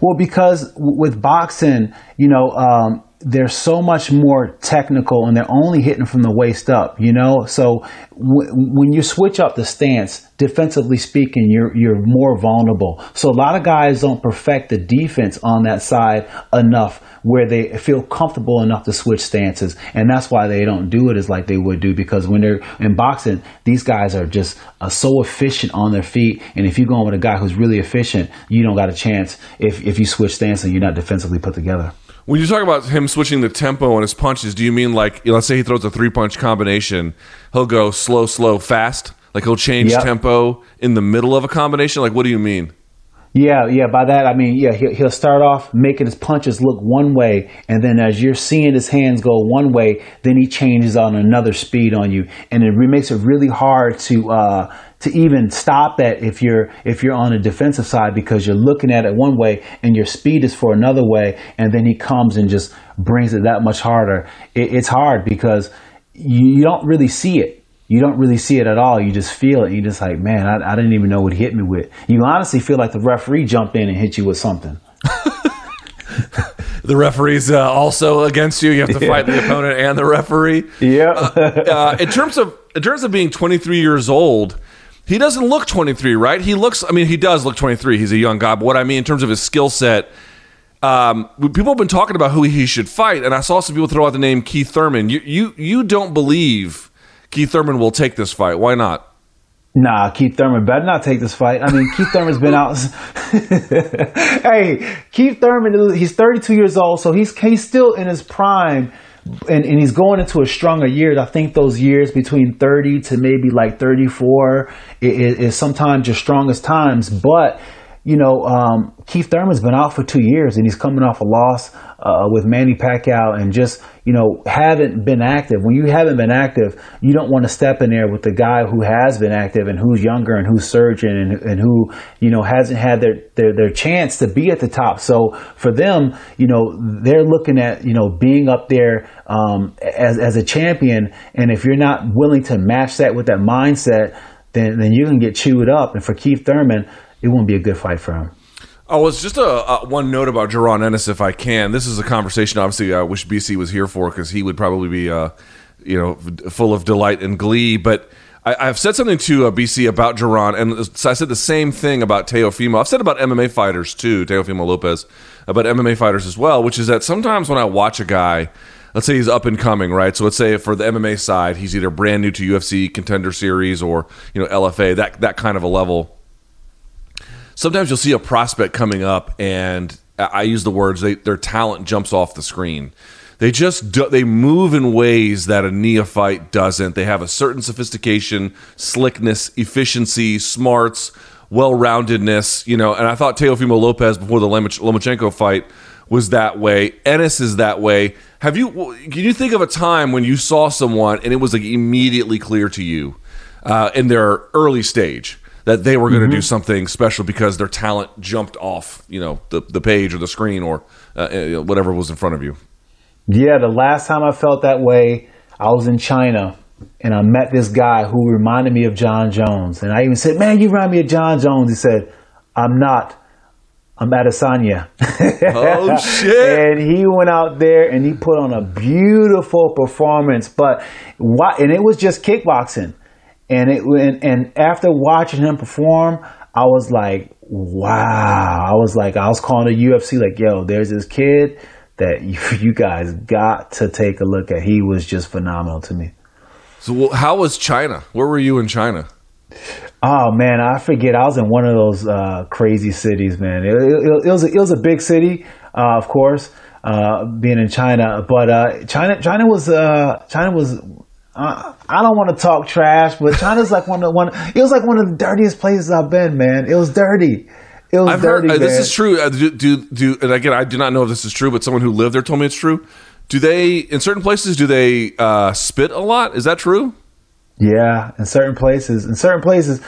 Well, because with boxing, you know, um, they're so much more technical and they're only hitting from the waist up, you know? So w- when you switch up the stance, defensively speaking, you're, you're more vulnerable. So a lot of guys don't perfect the defense on that side enough where they feel comfortable enough to switch stances. And that's why they don't do it as like they would do because when they're in boxing, these guys are just uh, so efficient on their feet. And if you're going with a guy who's really efficient, you don't got a chance if, if you switch stance and you're not defensively put together. When you talk about him switching the tempo on his punches, do you mean like let's say he throws a three punch combination, he'll go slow, slow, fast? Like he'll change yep. tempo in the middle of a combination? Like what do you mean? Yeah, yeah. By that I mean, yeah, he'll start off making his punches look one way, and then as you're seeing his hands go one way, then he changes on another speed on you, and it makes it really hard to uh, to even stop that if you're if you're on a defensive side because you're looking at it one way and your speed is for another way and then he comes and just brings it that much harder it, it's hard because you, you, don't really see it you don't really see it at all you just feel it you're just like man I, I didn't even know what he hit me with you honestly feel like the referee jumped in and hit you with something the referee's uh, also against you. You have to yeah. fight the opponent and the referee. Yeah. uh, uh, in terms of in terms of being 23 years old, he doesn't look 23, right? He looks, I mean, he does look 23. He's a young guy. But what I mean in terms of his skill set, um, people have been talking about who he should fight, and I saw some people throw out the name Keith Thurman. You, you, you don't believe Keith Thurman will take this fight. Why not? Nah, Keith Thurman better not take this fight. I mean, Keith Thurman's been out. hey, Keith Thurman, he's 32 years old, so he's he's still in his prime and, and he's going into a stronger years. I think those years between 30 to maybe like 34 is, is sometimes your strongest times. But, you know, um, Keith Thurman's been out for two years and he's coming off a loss uh, with Manny Pacquiao and just, you know, haven't been active. When you haven't been active, you don't want to step in there with the guy who has been active and who's younger and who's surging and, and who, you know, hasn't had their, their, their chance to be at the top. So for them, you know, they're looking at, you know, being up there um, as, as a champion. And if you're not willing to match that with that mindset, then, then you can get chewed up. And for Keith Thurman, it won't be a good fight for him. Oh, it's just a, a, one note about Jaron Ennis, if I can. This is a conversation, obviously, I wish BC was here for because he would probably be, uh, you know, full of delight and glee. But I, have said something to uh, BC about Jaron, and so I said the same thing about Teofimo. I've said about MMA fighters too, Teofimo Lopez, about MMA fighters as well, which is that sometimes when I watch a guy, let's say he's up and coming, right? So let's say for the MMA side, he's either brand new to UFC contender series or you know LFA, that that kind of a level sometimes you'll see a prospect coming up and I use the words they, their talent jumps off the screen. They just do, they move in ways that a neophyte doesn't. They have a certain sophistication, slickness, efficiency, smarts, well-roundedness, you know. And I thought Teofimo Lopez before the Lomachenko fight was that way. Ennis is that way. Have you? Can you think of a time when you saw someone and it was like immediately clear to you uh, in their early stage? That they were going to mm-hmm. do something special because their talent jumped off, you know, the the page or the screen or uh, uh, whatever was in front of you. Yeah, the last time I felt that way, I was in China and I met this guy who reminded me of Jon Jones, and I even said, "Man, you remind me of Jon Jones." He said, "I'm not." I'm Adesanya. oh shit! and he went out there and he put on a beautiful performance, but why? And it was just kickboxing. And it and, and after watching him perform, I was like, wow. I was like, I was calling the UFC like, yo, there's this kid that you, you guys got to take a look at. He was just phenomenal to me. So, how was China? Where were you in China? Oh man, I forget. I was in one of those uh, crazy cities, man. It, it, it, was a, it was a big city, uh, of course, uh, being in China. But uh, China, China was uh, China was. I don't want to talk trash, but China's like one of one. It was like one of the dirtiest places I've been, man. It was dirty. It was I've dirty. heard uh, this is true. Uh, do, do do and again, I do not know if this is true, but someone who lived there told me it's true. Do they in certain places do they uh, spit a lot? Is that true? Yeah, in certain places, in certain places,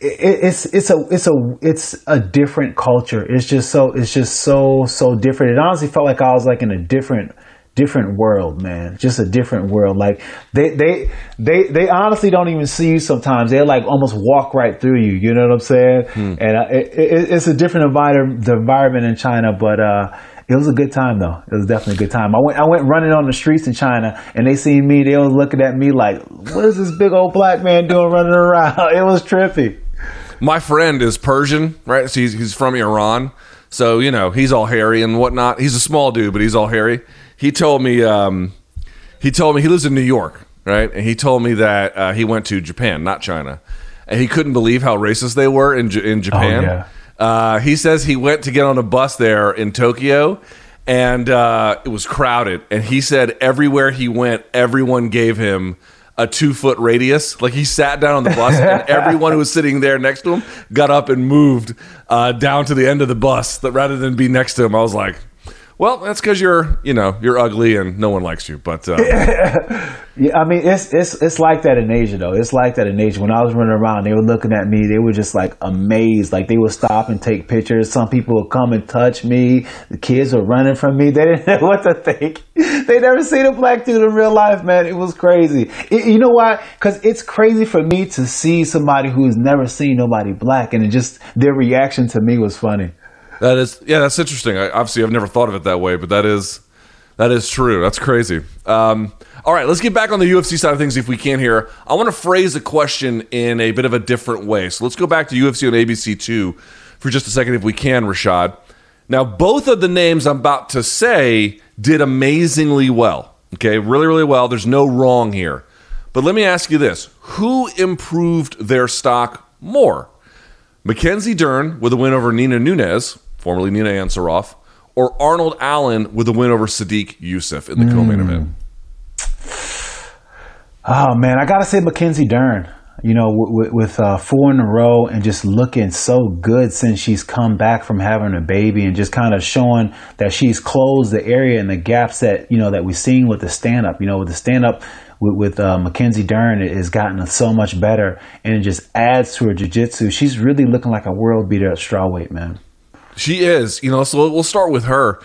it, it's it's a it's a it's a different culture. It's just so it's just so so different. It honestly felt like I was like in a different different world, man. Just a different world. Like they they they they honestly don't even see you sometimes. They like almost walk right through you. You know what I'm saying? And uh, it, it, it's a different environment the environment in China, but. uh it was a good time though. It was definitely a good time. I went I went running on the streets in China and they seen me, they was looking at me like, what is this big old black man doing running around? It was trippy. My friend is Persian, right? So he's, he's from Iran. So, you know, he's all hairy and whatnot. He's a small dude, but he's all hairy. He told me, um, he told me he lives in New York, right? And he told me that uh, he went to Japan, not China. And he couldn't believe how racist they were in, J- in Japan. yeah. Uh, he says he went to get on a bus there in Tokyo and uh, it was crowded. And he said everywhere he went, everyone gave him a two foot radius. Like he sat down on the bus and everyone who was sitting there next to him got up and moved uh, down to the end of the bus that rather than be next to him. I was like, well, that's because you're, you know, you're ugly and no one likes you. But uh, Yeah, I mean it's it's it's like that in Asia though. It's like that in Asia. When I was running around, they were looking at me. They were just like amazed. Like they would stop and take pictures. Some people would come and touch me. The kids were running from me. They didn't know what to think. They never seen a black dude in real life, man. It was crazy. It- you know why? Because it's crazy for me to see somebody who's never seen nobody black, and it just their reaction to me was funny. That is, yeah, that's interesting. I, obviously, I've never thought of it that way, but that is that is true. That's crazy. Um, all right, let's get back on the UFC side of things if we can here. I want to phrase a question in a bit of a different way. So let's go back to UFC on ABC two for just a second, if we can, Rashad. Now, both of the names I'm about to say did amazingly well. Okay, really, really well. There's no wrong here. But let me ask you this: Who improved their stock more? Mackenzie Dern with a win over Nina Nunes, formerly Nina Ansaroff, or Arnold Allen with a win over Sodiq Yusuff in the co-main event. Oh man, I gotta say Mackenzie Dern. You know, with, with uh, four in a row and just looking so good since she's come back from having a baby and just kind of showing that she's closed the area and the gaps that you know that we've seen with the stand up. You know, with the stand up with, with uh, Mackenzie Dern, it has gotten so much better and it just adds to her jiu-jitsu. She's really looking like a world beater at strawweight, man. She is, you know. So we'll start with her.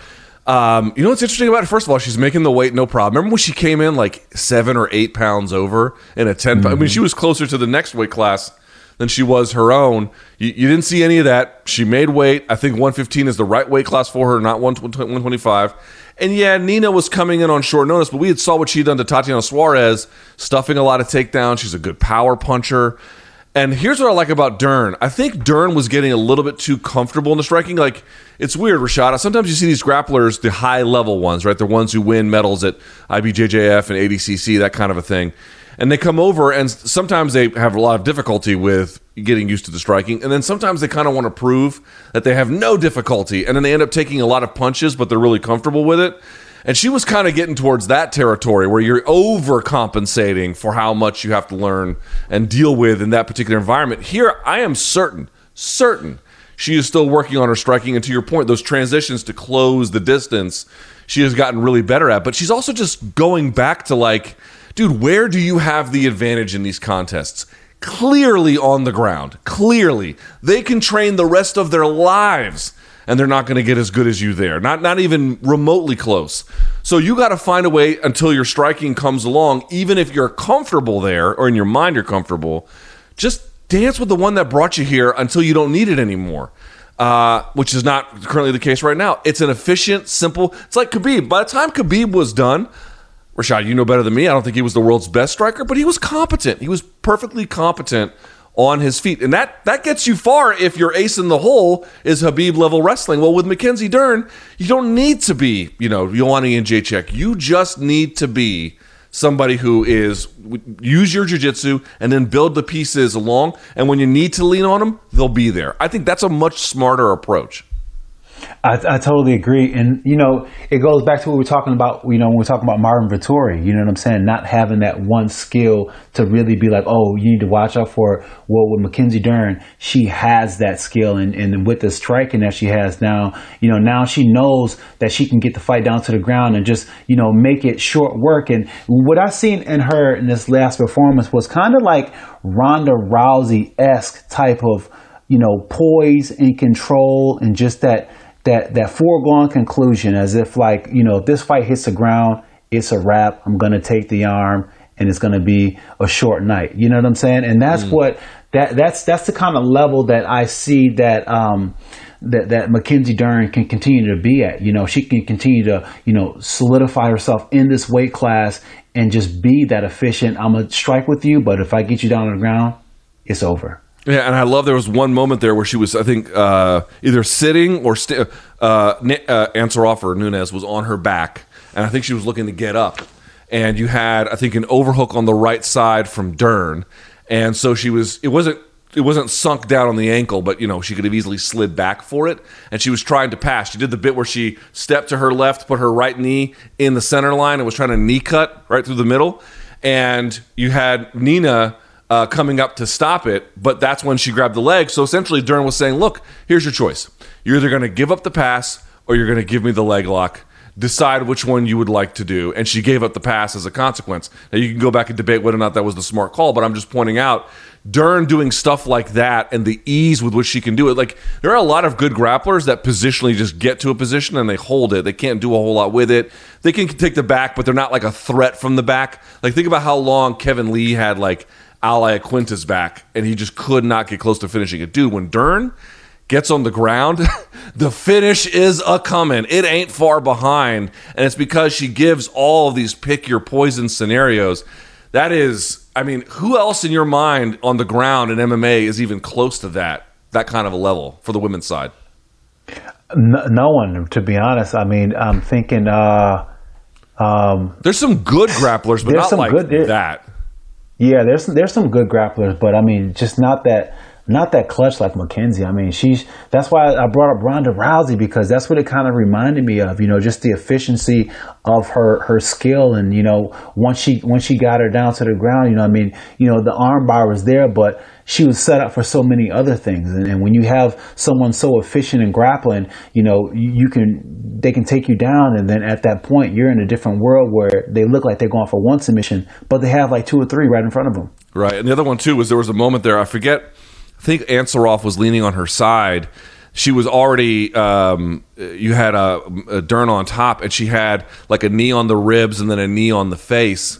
Um, you know what's interesting about it? First of all, she's making the weight no problem. Remember when she came in like seven or eight pounds over in a 10 I mean, she was closer to the next weight class than she was her own. You, you didn't see any of that. She made weight. I think 115 is the right weight class for her, not 125. And yeah, Nina was coming in on short notice, but we had saw what she'd done to Tatiana Suarez, stuffing a lot of takedowns. She's a good power puncher. And here's what I like about Dern. I think Dern was getting a little bit too comfortable in the striking. Like, it's weird, Rashad. Sometimes you see these grapplers, the high level ones, right? The ones who win medals at IBJJF and ADCC, that kind of a thing. And they come over, and sometimes they have a lot of difficulty with getting used to the striking. And then sometimes they kind of want to prove that they have no difficulty. And then they end up taking a lot of punches, but they're really comfortable with it. And she was kind of getting towards that territory where you're overcompensating for how much you have to learn and deal with in that particular environment. Here, I am certain, certain she is still working on her striking. And to your point, those transitions to close the distance, she has gotten really better at. But she's also just going back to like, dude, where do you have the advantage in these contests? Clearly on the ground. Clearly. They can train the rest of their lives and they're not going to get as good as you there. Not not even remotely close. So you got to find a way until your striking comes along, even if you're comfortable there or in your mind you're comfortable. Just dance with the one that brought you here until you don't need it anymore. Uh, which is not currently the case right now. It's an efficient, simple. It's like Khabib. By the time Khabib was done, Rashad, you know better than me. I don't think he was the world's best striker, but he was competent. He was perfectly competent on his feet. And that that gets you far if your ace in the hole is Khabib level wrestling. Well, with Mackenzie Dern, you don't need to be, you know, Joanna Jędrzejczyk. You just need to be somebody who is use your jiu-jitsu and then build the pieces along and when you need to lean on them they'll be there i think that's a much smarter approach I, I, totally agree. And, you know, it goes back to what we are talking about, you know, when we're talking about Marvin Vettori, you know what I'm saying? Not having that one skill to really be like, oh, you need to watch out for, well, with Mackenzie Dern, she has that skill. And, and with the striking that she has now, you know, now she knows that she can get the fight down to the ground and just, you know, make it short work. And what I've seen in her in this last performance was kind of like Ronda Rousey esque type of, you know, poise and control and just that that that foregone conclusion as if like you know if this fight hits the ground it's a wrap i'm going to take the arm and it's going to be a short night you know what i'm saying and that's mm. what that that's that's the kind of level that i see that um that that Mackenzie Dern can continue to be at. You know, she can continue to, you know, solidify herself in this weight class and just be that efficient. I'm gonna strike with you, but if I get you down on the ground, it's over. Yeah, and I love there was one moment there where she was, I think, uh, either sitting or st- uh, uh, Ansaroff or Nunes was on her back, and I think she was looking to get up. And you had, I think, an overhook on the right side from Dern, and so she was. It wasn't. It wasn't sunk down on the ankle, but you know she could have easily slid back for it, and she was trying to pass. She did the bit where she stepped to her left, put her right knee in the center line, and was trying to knee cut right through the middle. And you had Nina uh, coming up to stop it, but that's when she grabbed the leg. So essentially, Dern was saying, "Look, here's your choice. You're either going to give up the pass or you're going to give me the leg lock. Decide which one you would like to do." And she gave up the pass as a consequence. Now you can go back and debate whether or not that was the smart call, but I'm just pointing out Dern doing stuff like that and the ease with which she can do it. Like there are a lot of good grapplers that positionally just get to a position and they hold it. They can't do a whole lot with it. They can take the back, but they're not like a threat from the back. Like think about how long Kevin Lee had like Al Iaquinta's back, and he just could not get close to finishing it. Dude, when Dern gets on the ground, the finish is a coming. It ain't far behind, and it's because she gives all of these pick your poison scenarios. That is, I mean, who else in your mind on the ground in MMA is even close to that that kind of a level for the women's side? No, no one, to be honest. I mean, I'm thinking. uh um, There's some good grapplers, but not like good, that. Yeah, there's there's some good grapplers, but I mean, just not that not that clutch like Mackenzie. I mean, she's that's why I brought up Ronda Rousey because that's what it kind of reminded me of. You know, just the efficiency of her her skill, and you know, once she once she got her down to the ground, you know, I mean, you know, the armbar was there, but she was set up for so many other things. And, and when you have someone so efficient in grappling, you know, you, you, can they can take you down, and then at that point, you're in a different world where they look like they're going for one submission, but they have like two or three right in front of them. Right, and the other one too was there was a moment there. I forget I think Ansaroff was leaning on her side. She was already. Um, you had a, a Dern on top, and she had like a knee on the ribs and then a knee on the face,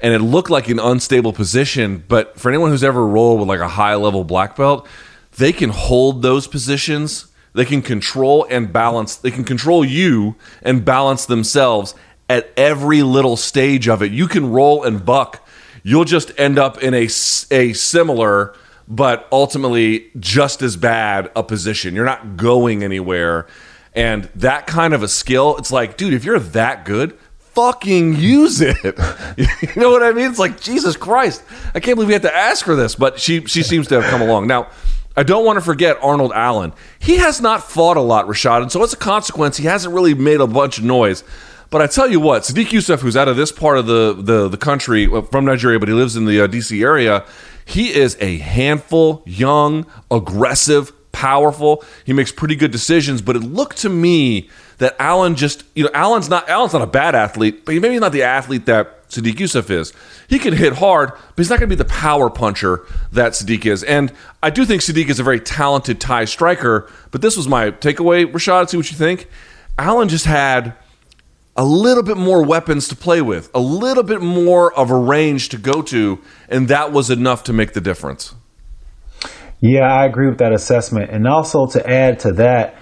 and it looked like an unstable position. But for anyone who's ever rolled with like a high level black belt, they can hold those positions. They can control and balance. They can control you and balance themselves at every little stage of it. You can roll and buck. You'll just end up in a a similar but ultimately just as bad a position. You're not going anywhere. And that kind of a skill, it's like, dude, if you're that good, fucking use it. you know what I mean? It's like Jesus Christ. I can't believe we had to ask her this, but she she seems to have come along. Now, I don't want to forget Arnold Allen. He has not fought a lot, Rashad, and so as a consequence, he hasn't really made a bunch of noise. But I tell you what, Sodiq Yusuff, who's out of this part of the the, the country from Nigeria, but he lives in the uh, D.C. area, he is a handful, young, aggressive, powerful. He makes pretty good decisions, but it looked to me that Allen just, you know, Allen's not Allen's not a bad athlete, but maybe not the athlete that Sodiq Yusuff is. He can hit hard, but he's not going to be the power puncher that Sodiq is. And I do think Sodiq is a very talented Thai striker, but this was my takeaway, Rashad. See what you think. Allen just had a little bit more weapons to play with, a little bit more of a range to go to, and that was enough to make the difference. Yeah, I agree with that assessment. And also to add to that,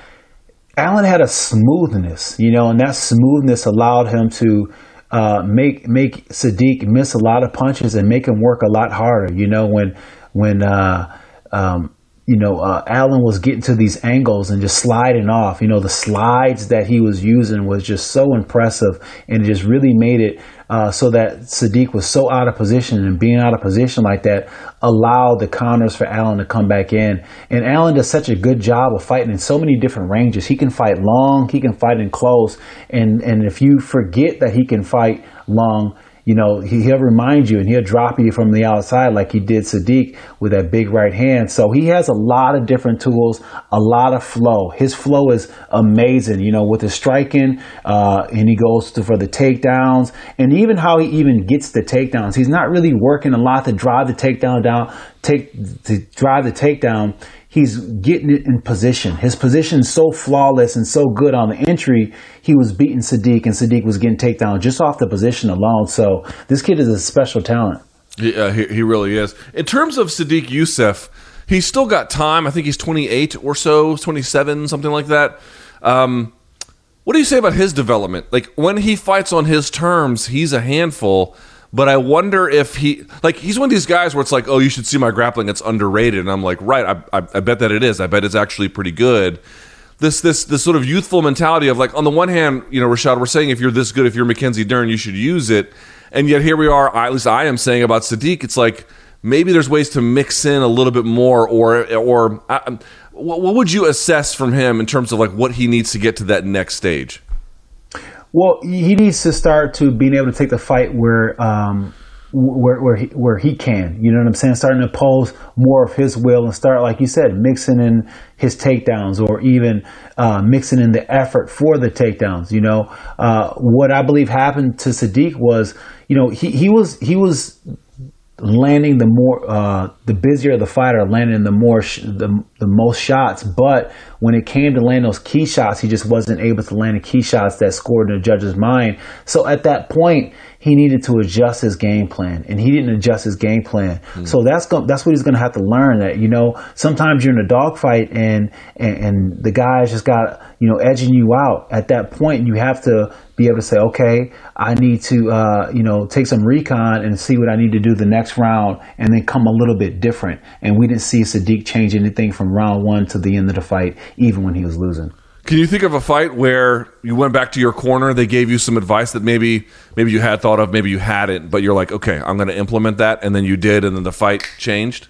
Allen had a smoothness, you know, and that smoothness allowed him to uh, make make Sodiq miss a lot of punches and make him work a lot harder. You know, when when uh, um, you know, uh, Allen was getting to these angles and just sliding off. You know, the slides that he was using was just so impressive, and it just really made it uh, so that Sodiq was so out of position, and being out of position like that allowed the counters for Allen to come back in. And Allen does such a good job of fighting in so many different ranges. He can fight long, he can fight in close, and and if you forget that he can fight long you know, he, will remind you and he'll drop you from the outside like he did Sodiq with that big right hand. So he has a lot of different tools, a lot of flow. His flow is amazing, you know, with his striking, uh, and he goes to, for the takedowns and even how he even gets the takedowns. He's not really working a lot to drive the takedown down, take, to drive the takedown he's getting it in position. His position is so flawless and so good on the entry. He was beating Sodiq, and Sodiq was getting takedown just off the position alone. So this kid is a special talent. Yeah, he, he really is. In terms of Sodiq Yusuff, he's still got time. I think he's 28 or so, 27, something like that. Um, what do you say about his development? Like when he fights on his terms, he's a handful. But I wonder if he like he's one of these guys where it's like, oh, you should see my grappling; it's underrated. And I'm like, right, I, I, I bet that it is. I bet it's actually pretty good. This this this sort of youthful mentality of like, on the one hand, you know, Rashad, we're saying if you're this good, if you're Mackenzie Dern, you should use it. And yet here we are. I, At least I am saying about Sodiq, it's like maybe there's ways to mix in a little bit more, or or uh, what would you assess from him in terms of like what he needs to get to that next stage? Well, he needs to start to being able to take the fight where um, where where he, where he can. You know what I'm saying? Starting to pose more of his will and start, like you said, mixing in his takedowns or even uh, mixing in the effort for the takedowns. You know, uh, what I believe happened to Sodiq was, you know, he he was he was landing the more uh, the busier the fighter landing the more sh- the, the most shots but when it came to land those key shots he just wasn't able to land the key shots that scored in the judge's mind so at that point he needed to adjust his game plan, and he didn't adjust his game plan. Mm. So that's go- that's what he's going to have to learn. That you know, sometimes you're in a dogfight, and, and and the guys just got you know edging you out. At that point, you have to be able to say, okay, I need to uh, you know take some recon and see what I need to do the next round, and then come a little bit different. And we didn't see Sodiq change anything from round one to the end of the fight, even when he was losing. Can you think of a fight where you went back to your corner, they gave you some advice that maybe maybe you had thought of, maybe you hadn't, but you're like, okay, I'm going to implement that, and then you did, and then the fight changed?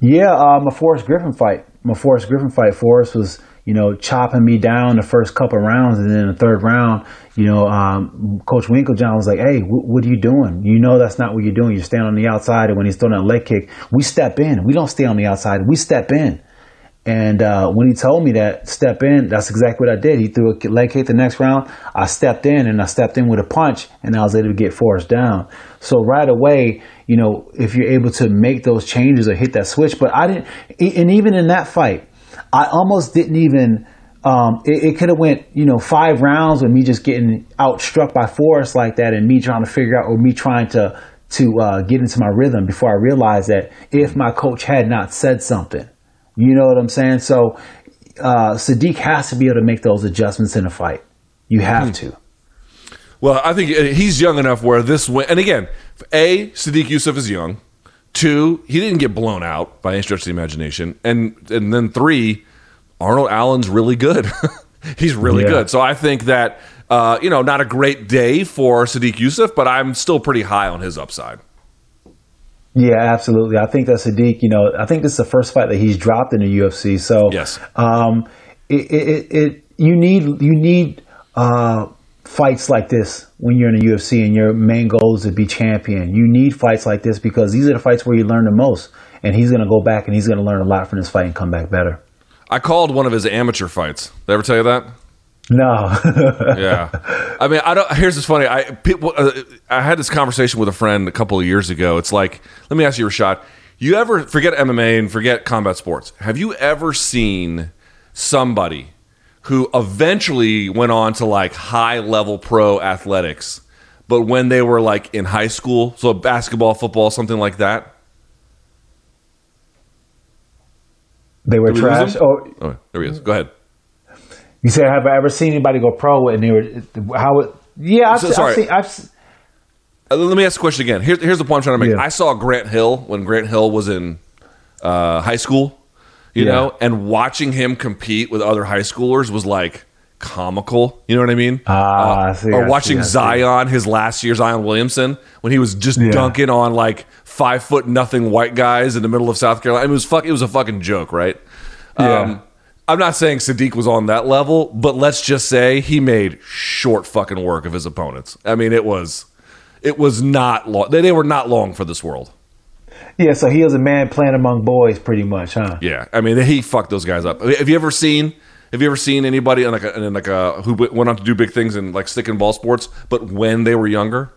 Yeah, um, a Forrest Griffin fight. My Forrest Griffin fight. Forrest was, you know, chopping me down the first couple rounds, and then the third round, you know, um, Coach Winkeljohn was like, "Hey, w- what are you doing? You know that's not what you're doing. You're standing on the outside, and when he's throwing a leg kick, we step in. We don't stay on the outside. We step in." And uh, when he told me that step in, that's exactly what I did. He threw a leg kick the next round. I stepped in and I stepped in with a punch, and I was able to get Forrest down. So right away, you know, if you're able to make those changes or hit that switch, but I didn't. And even in that fight, I almost didn't even. Um, it, it could have went, you know, five rounds with me just getting outstruck by Forrest like that, and me trying to figure out, or me trying to to uh, get into my rhythm before I realized that if my coach had not said something you know what I'm saying? So uh, Sodiq has to be able to make those adjustments in a fight. You have mm-hmm. to. Well, I think uh, he's young enough where this win. And again, a Sodiq Yusuff is young. Two, he didn't get blown out by any stretch of the imagination. And and then three, Arnold Allen's really good. he's really yeah. good. So I think that uh, you know, not a great day for Sodiq Yusuff, but I'm still pretty high on his upside. Yeah, absolutely. I think that Sodiq, you know, I think this is the first fight that he's dropped in the UFC. So, yes, um, it, it, it, you need you need uh, fights like this when you're in the UFC and your main goal is to be champion. You need fights like this because these are the fights where you learn the most. And he's going to go back and he's going to learn a lot from this fight and come back better. I called one of his amateur fights. Did I ever tell you that? No. yeah. I mean, I don't. Here's what's funny. I people, uh, I had this conversation with a friend a couple of years ago. It's like, let me ask you, Rashad. You ever forget MMA and forget combat sports? Have you ever seen somebody who eventually went on to like high level pro athletics, but when they were like in high school, so basketball, football, something like that? They were trash. Oh, oh, there he is. Go ahead. You said, have I ever seen anybody go pro and they were how it? Yeah, I've, so, sorry. I've seen. I've, Uh, let me ask the question again. Here's here's the point I'm trying to make. Yeah. I saw Grant Hill when Grant Hill was in uh, high school, you Yeah. know, and watching him compete with other high schoolers was like comical. You know what I mean? Ah, I see, or watching see. Zion, his last year, Zion Williamson, when he was just Yeah. dunking on like five foot nothing white guys in the middle of South Carolina. it was fuck. It was a fucking joke, right? Yeah. Um, I'm not saying Sodiq was on that level, but let's just say he made short fucking work of his opponents. I mean, it was, it was not long. They, they were not long for this world. Yeah, so he was a man playing among boys, pretty much, huh? Yeah, I mean, he fucked those guys up. Have you ever seen? Have you ever seen anybody like a, in like a who went on to do big things in like stick and ball sports, but when they were younger?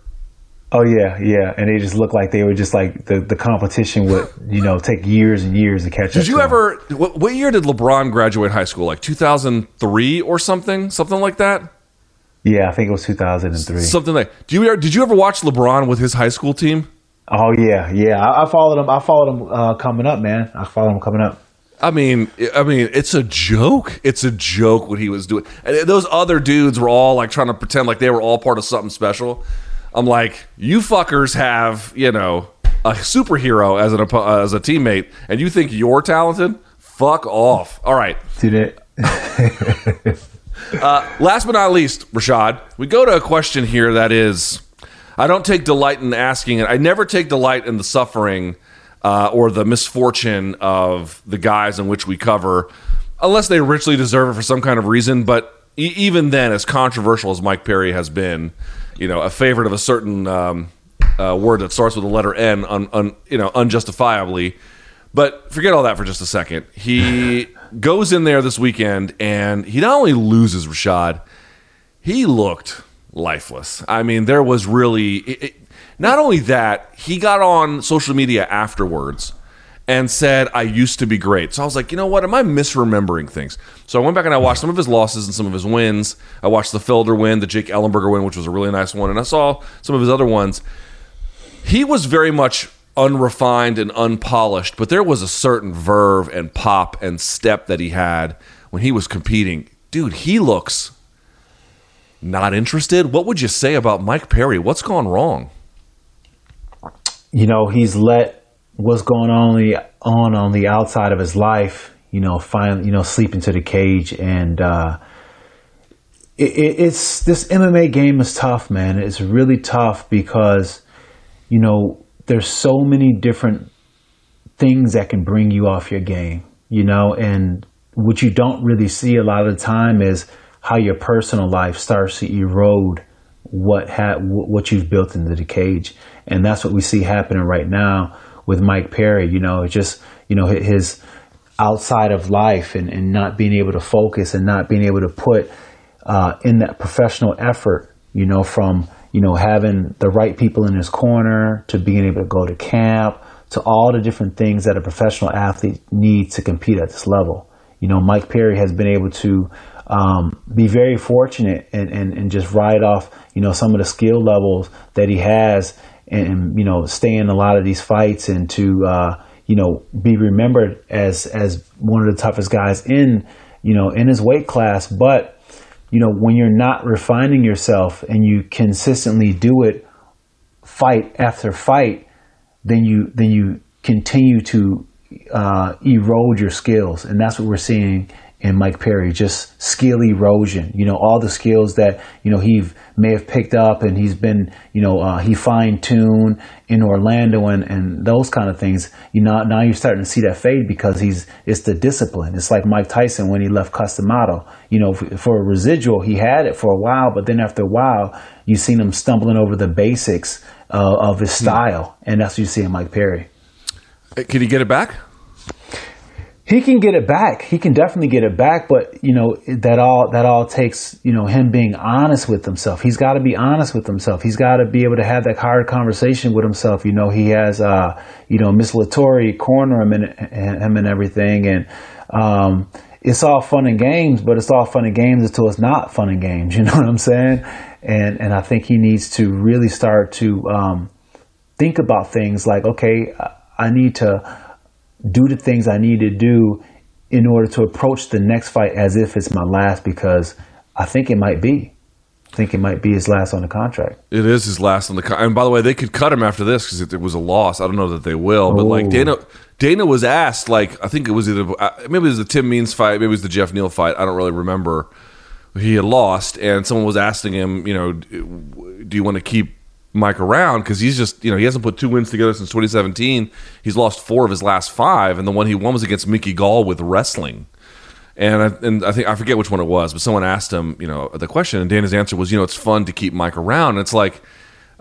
Oh yeah, yeah, and they just looked like they were just like the, the competition would you know take years and years to catch up. Did you ever? What, what year did LeBron graduate high school? Like 2003 or something, something like that. Yeah, I think it was 2003. Something like. Do you did you ever watch LeBron with his high school team? Oh yeah, yeah. I, I followed him. I followed him uh, coming up, man. I followed him coming up. I mean, I mean, it's a joke. It's a joke what he was doing. And those other dudes were all like trying to pretend like they were all part of something special. I'm like, you fuckers have, you know, a superhero as an uh, as a teammate, and you think you're talented? Fuck off. All right. Did it? Last but not least, Rashad, we go to a question here that is I don't take delight in asking it. I never take delight in the suffering uh, or the misfortune of the guys in which we cover, unless they richly deserve it for some kind of reason. But e- even then, as controversial as Mike Perry has been, you know, a favorite of a certain um, uh, word that starts with the letter N, un, un, you know, unjustifiably. But forget all that for just a second. He goes in there this weekend and he not only loses Rashad, he looked lifeless. I mean, there was really it, it- not only that, he got on social media afterwards and said, I used to be great. So I was like, you know what? Am I misremembering things? So I went back and I watched some of his losses and some of his wins. I watched the Felder win, the Jake Ellenberger win, which was a really nice one. And I saw some of his other ones. He was very much unrefined and unpolished, but there was a certain verve and pop and step that he had when he was competing. Dude, he looks not interested. What would you say about Mike Perry? What's gone wrong? you know, he's let what's going on the, on on the outside of his life, you know, find you know, sleep into the cage, and uh, it, it, it's this MMA game is tough, man. It's really tough because you know there's so many different things that can bring you off your game, you know, and what you don't really see a lot of the time is how your personal life starts to erode what ha- what you've built into the cage, and that's what we see happening right now with Mike Perry. You know, it's just you know his outside of life and, and not being able to focus and not being able to put uh, in that professional effort. You know, from you know having the right people in his corner to being able to go to camp to all the different things that a professional athlete needs to compete at this level. You know, Mike Perry has been able to um, be very fortunate and, and, and just ride off, you know, some of the skill levels that he has and, and you know, stay in a lot of these fights and to, uh, you know, be remembered as, as one of the toughest guys in, you know, in his weight class. But, you know, when you're not refining yourself and you consistently do it fight after fight, then you then you continue to uh, erode your skills, and that's what we're seeing in Mike Perry. Just skill erosion. You know, all the skills that you know he may have picked up, and he's been you know uh, he fine tuned in Orlando and and those kind of things. You know, now you're starting to see that fade because he's it's the discipline. It's like Mike Tyson when he left Cus D'Amato. You know, for, for a residual, he had it for a while, but then after a while, you seen him stumbling over the basics uh, of his style, and that's what you see in Mike Perry. Uh, Can he get it back? He can get it back. He can definitely get it back, but you know that all that all takes you know him being honest with himself. He's got to be honest with himself. He's got to be able to have that hard conversation with himself. You know, he has uh, you know Miss Latory corner him and him and everything, and um, it's all fun and games. But it's all fun and games until it's not fun and games. You know what I'm saying? And and I think he needs to really start to um, think about things like, okay, I need to do the things I need to do in order to approach the next fight as if it's my last because I think it might be. I think it might be his last on the contract. It is his last on the con- and by the way, they could cut him after this because it, it was a loss. I don't know that they will, but like Dana, Dana was asked like I think it was either uh, maybe it was the Tim Means fight, maybe it was the Jeff Neal fight. I don't really remember. He had lost, and someone was asking him, you know, do you want to keep Mike around because he's just you know he hasn't put two wins together since 2017. He's lost four of his last five, and the one he won was against Mickey Gall with wrestling. And I, and I think I forget which one it was, but someone asked him, you know, the question, and Dana's answer was, you know, it's fun to keep Mike around. And it's like,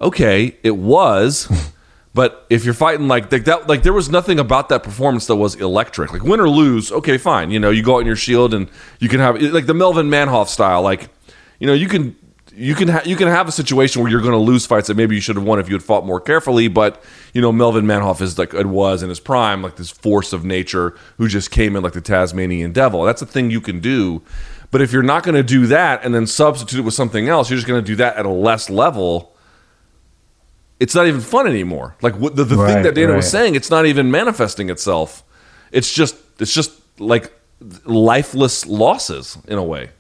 okay, it was, but if you're fighting like like that, like there was nothing about that performance that was electric. Like win or lose, okay, fine. You know, you go out in your shield and you can have like the Melvin Manhoef style. Like, you know, you can you can ha- you can have a situation where you're going to lose fights that maybe you should have won if you had fought more carefully. But you know, Melvin Manhoef is like it was in his prime, like this force of nature who just came in like the Tasmanian devil. That's a thing you can do. But if you're not going to do that and then substitute it with something else, you're just going to do that at a less level. It's not even fun anymore. Like what, the, the thing that Dana was saying, it's not even manifesting itself. It's just it's just like lifeless losses in a way.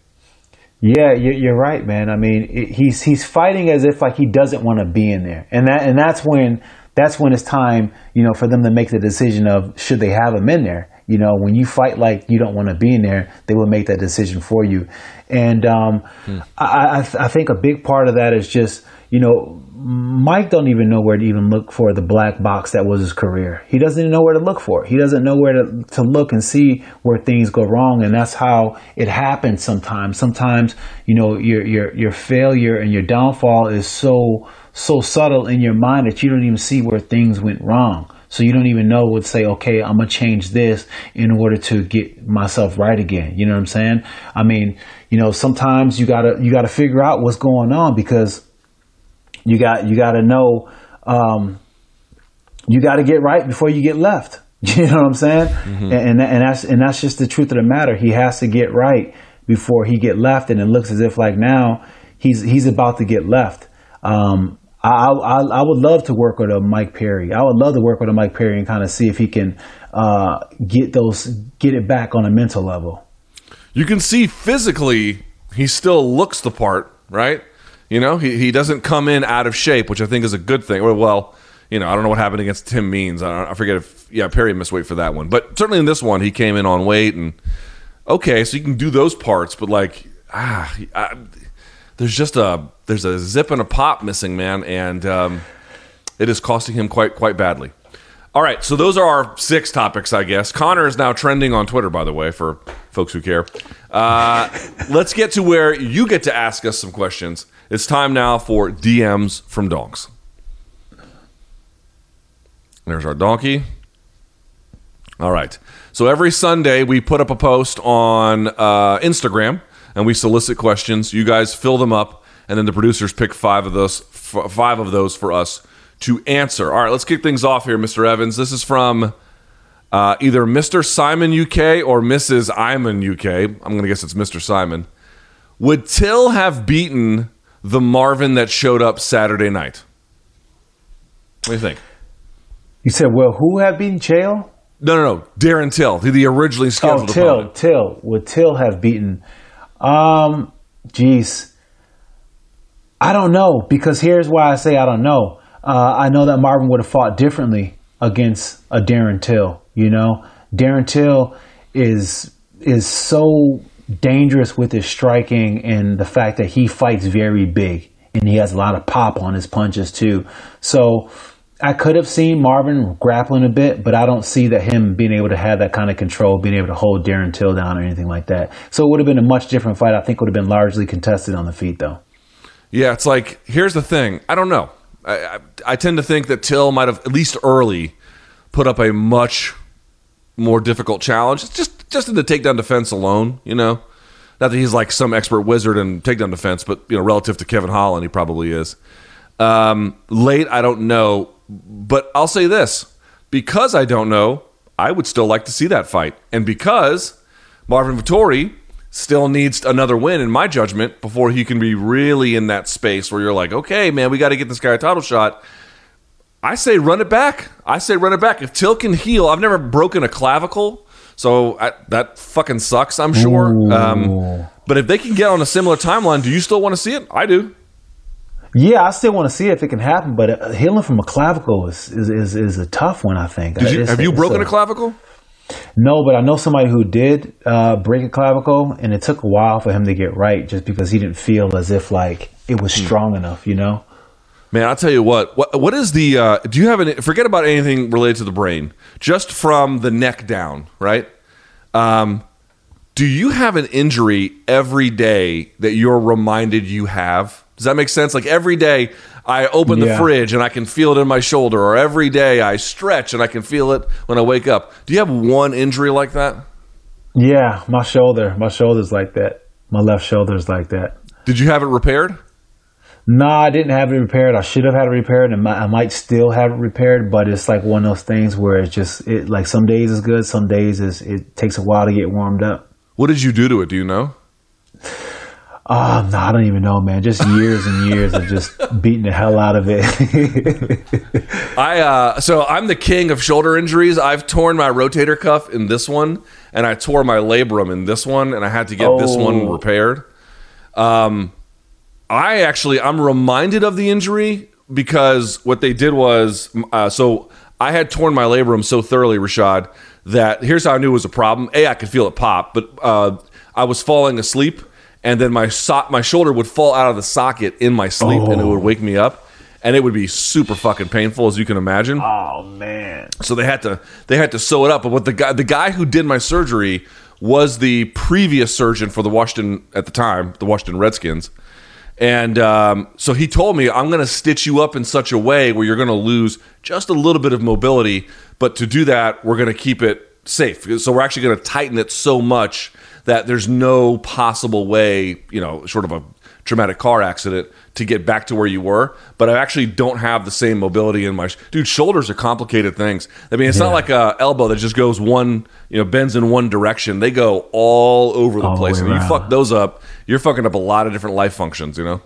Yeah, you- you're right, man. I mean, he's he's fighting as if like he doesn't want to be in there, and that and that's when that's when it's time, you know, for them to make the decision of should they have him in there. You know, when you fight like you don't want to be in there, they will make that decision for you. And um, I, I, I think a big part of that is just, you know, Mike don't even know where to even look for the black box that was his career. He doesn't even know where to look for. it. He doesn't know where to, to look and see where things go wrong. And that's how it happens sometimes. Sometimes, you know, your your your failure and your downfall is so so subtle in your mind that you don't even see where things went wrong. So you don't even know what to say, okay, I'm gonna change this in order to get myself right again. You know what I'm saying? I mean, you know, sometimes you gotta you gotta figure out what's going on because you got you got to know um, you got to get right before you get left. You know what I'm saying? And, and and that's and that's just the truth of the matter. He has to get right before he get left, and it looks as if like now he's he's about to get left. Um, I, I I would love to work with a Mike Perry. I would love to work with a Mike Perry and kind of see if he can uh, get those get it back on a mental level. you can see physically he still looks the part, right? You know, he, he doesn't come in out of shape, which I think is a good thing. Well, well you know, I don't know what happened against Tim Means. I, I forget if yeah Perry missed weight for that one, but certainly in this one he came in on weight and okay, so you can do those parts, but like ah, I, there's just a there's a zip and a pop missing, man, and um, it is costing him quite quite badly. All right, so those are our six topics, I guess. Conor is now trending on Twitter, by the way, for folks who care. Uh, let's get to where you get to ask us some questions. It's time now for DMs from donks. There's our donkey. All right. So every Sunday we put up a post on uh, Instagram and we solicit questions. You guys fill them up, and then the producers pick five of those f- five of those for us to answer. All right, let's kick things off here, Mr. Evans. This is from uh, either Mr. Simon UK or Mrs. Iman UK. I'm going to guess it's Mr. Simon. Would Till have beaten the Marvin that showed up Saturday night? What do you think? You said, well, who have beaten Chael? No, no, no. Darren Till, the, the originally Oh, scheduled Till, opponent. Till. Would Till have beaten? Um, geez. I don't know because here's why I say I don't know. Uh, I know that Marvin would have fought differently against a Darren Till. You know, Darren Till is is so dangerous with his striking and the fact that he fights very big and he has a lot of pop on his punches too. So I could have seen Marvin grappling a bit, but I don't see that him being able to have that kind of control, being able to hold Darren Till down or anything like that. So it would have been a much different fight. I think would have been largely contested on the feet though. Yeah, it's like here's the thing. I don't know. I, I, I tend to think that Till might have at least early put up a much more difficult challenge. Just just in the takedown defense alone, you know. Not that he's like some expert wizard in takedown defense, but you know, relative to Kevin Holland, he probably is. Um, late, I don't know, but I'll say this: because I don't know, I would still like to see that fight, and because Marvin Vettori still needs another win, in my judgment, before he can be really in that space where you're like, okay, man, we got to get this guy a title shot. I say run it back. I say run it back. If Till can heal, I've never broken a clavicle, so I, that fucking sucks. I'm sure. Um, But if they can get on a similar timeline, do you still want to see it? I do. Yeah, I still want to see if it can happen, but uh, healing from a clavicle is is, is, is a tough one. I think. Did you, have you broken a clavicle? No, but I know somebody who did uh, break a clavicle, and it took a while for him to get right, just because he didn't feel as if like it was strong enough. You know. Man, I'll tell you what. What what is the? Uh, do you have any? Forget about anything related to the brain. Just from the neck down, right? Um, do you have an injury every day that you're reminded you have? Does that make sense? Like every day I open the Yeah. fridge and I can feel it in my shoulder, or every day I stretch and I can feel it when I wake up. Do you have one injury like that? Yeah, my shoulder, my shoulder's like that. My left shoulder's like that. Did you have it repaired? No, I didn't have it repaired. I should have had it repaired, and I might still have it repaired. But it's like one of those things where it's just it like some days is good, some days is it takes a while to get warmed up. What did you do to it? Do you know? Oh, no, I don't even know, man. Just years and years of just beating the hell out of it. I uh, so I'm the king of shoulder injuries. I've torn my rotator cuff in this one, and I tore my labrum in this one, and I had to get this one repaired. Um, I actually I'm reminded of the injury because what they did was uh, so I had torn my labrum so thoroughly, Rashad, that here's how I knew it was a problem. A, I could feel it pop, but uh, I was falling asleep, and then my so- my shoulder would fall out of the socket in my sleep, and it would wake me up, and it would be super fucking painful, as you can imagine oh man. so they had to they had to sew it up. But what the guy the guy who did my surgery was the previous surgeon for the Washington at the time, the Washington Redskins. And um, so he told me, I'm going to stitch you up in such a way where you're going to lose just a little bit of mobility. But to do that, we're going to keep it safe. So we're actually going to tighten it so much that there's no possible way, you know, sort of a traumatic car accident to get back to where you were. But I actually don't have the same mobility in my sh- dude. Shoulders are complicated things. I mean, it's not like a elbow that just goes one, you know, bends in one direction. They go all over the All place, way and you fuck those up. You're fucking up a lot of different life functions. You know.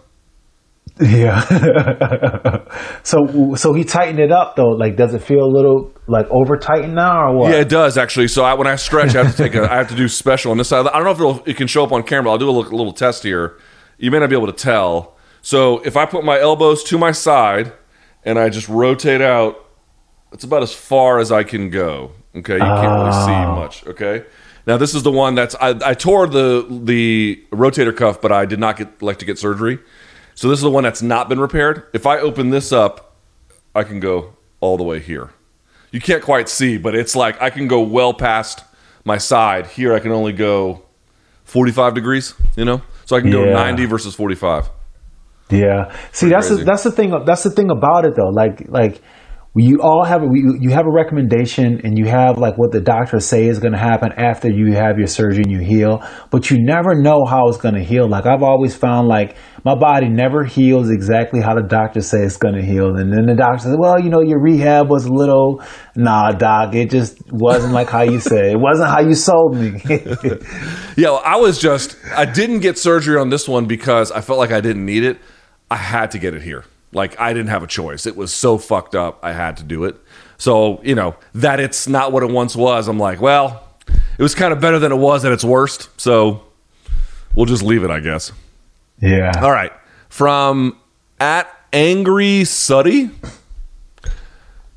Yeah. so so he tightened it up though. Like, does it feel a little like over tightened now or what? Yeah, it does actually. So I, when I stretch, I have to take a, I have to do special on this side. I don't know if it'll, it can show up on camera. I'll do a little, little test here. You may not be able to tell. So if I put my elbows to my side and I just rotate out, it's about as far as I can go. Okay, you can't really see ah. much. Okay. Now this is the one that's I, I tore the the rotator cuff, but I did not get like to get surgery. So this is the one that's not been repaired. If I open this up, I can go all the way here. You can't quite see, but it's like I can go well past my side. Here I can only go 45 degrees, you know? So I can go Yeah. 90 versus 45. Yeah. See, that's the, that's the thing. That's the thing about it, though. Like like you all have we, you have a recommendation, and you have like what the doctors say is going to happen after you have your surgery and you heal, but you never know how it's going to heal. Like I've always found, like my body never heals exactly how the doctors say it's going to heal, and then the doctor says, "Well, you know, your rehab was a little." Nah, doc, it just wasn't like how you said. It wasn't how you sold me. Yeah, well, I was just I didn't get surgery on this one because I felt like I didn't need it. I had to get it here. Like I didn't have a choice. It was so fucked up. I had to do it. So, you know, that it's not what it once was. I'm like, well, it was kind of better than it was at its worst. So, we'll just leave it, I guess. Yeah. All right. From at Angry Suddy.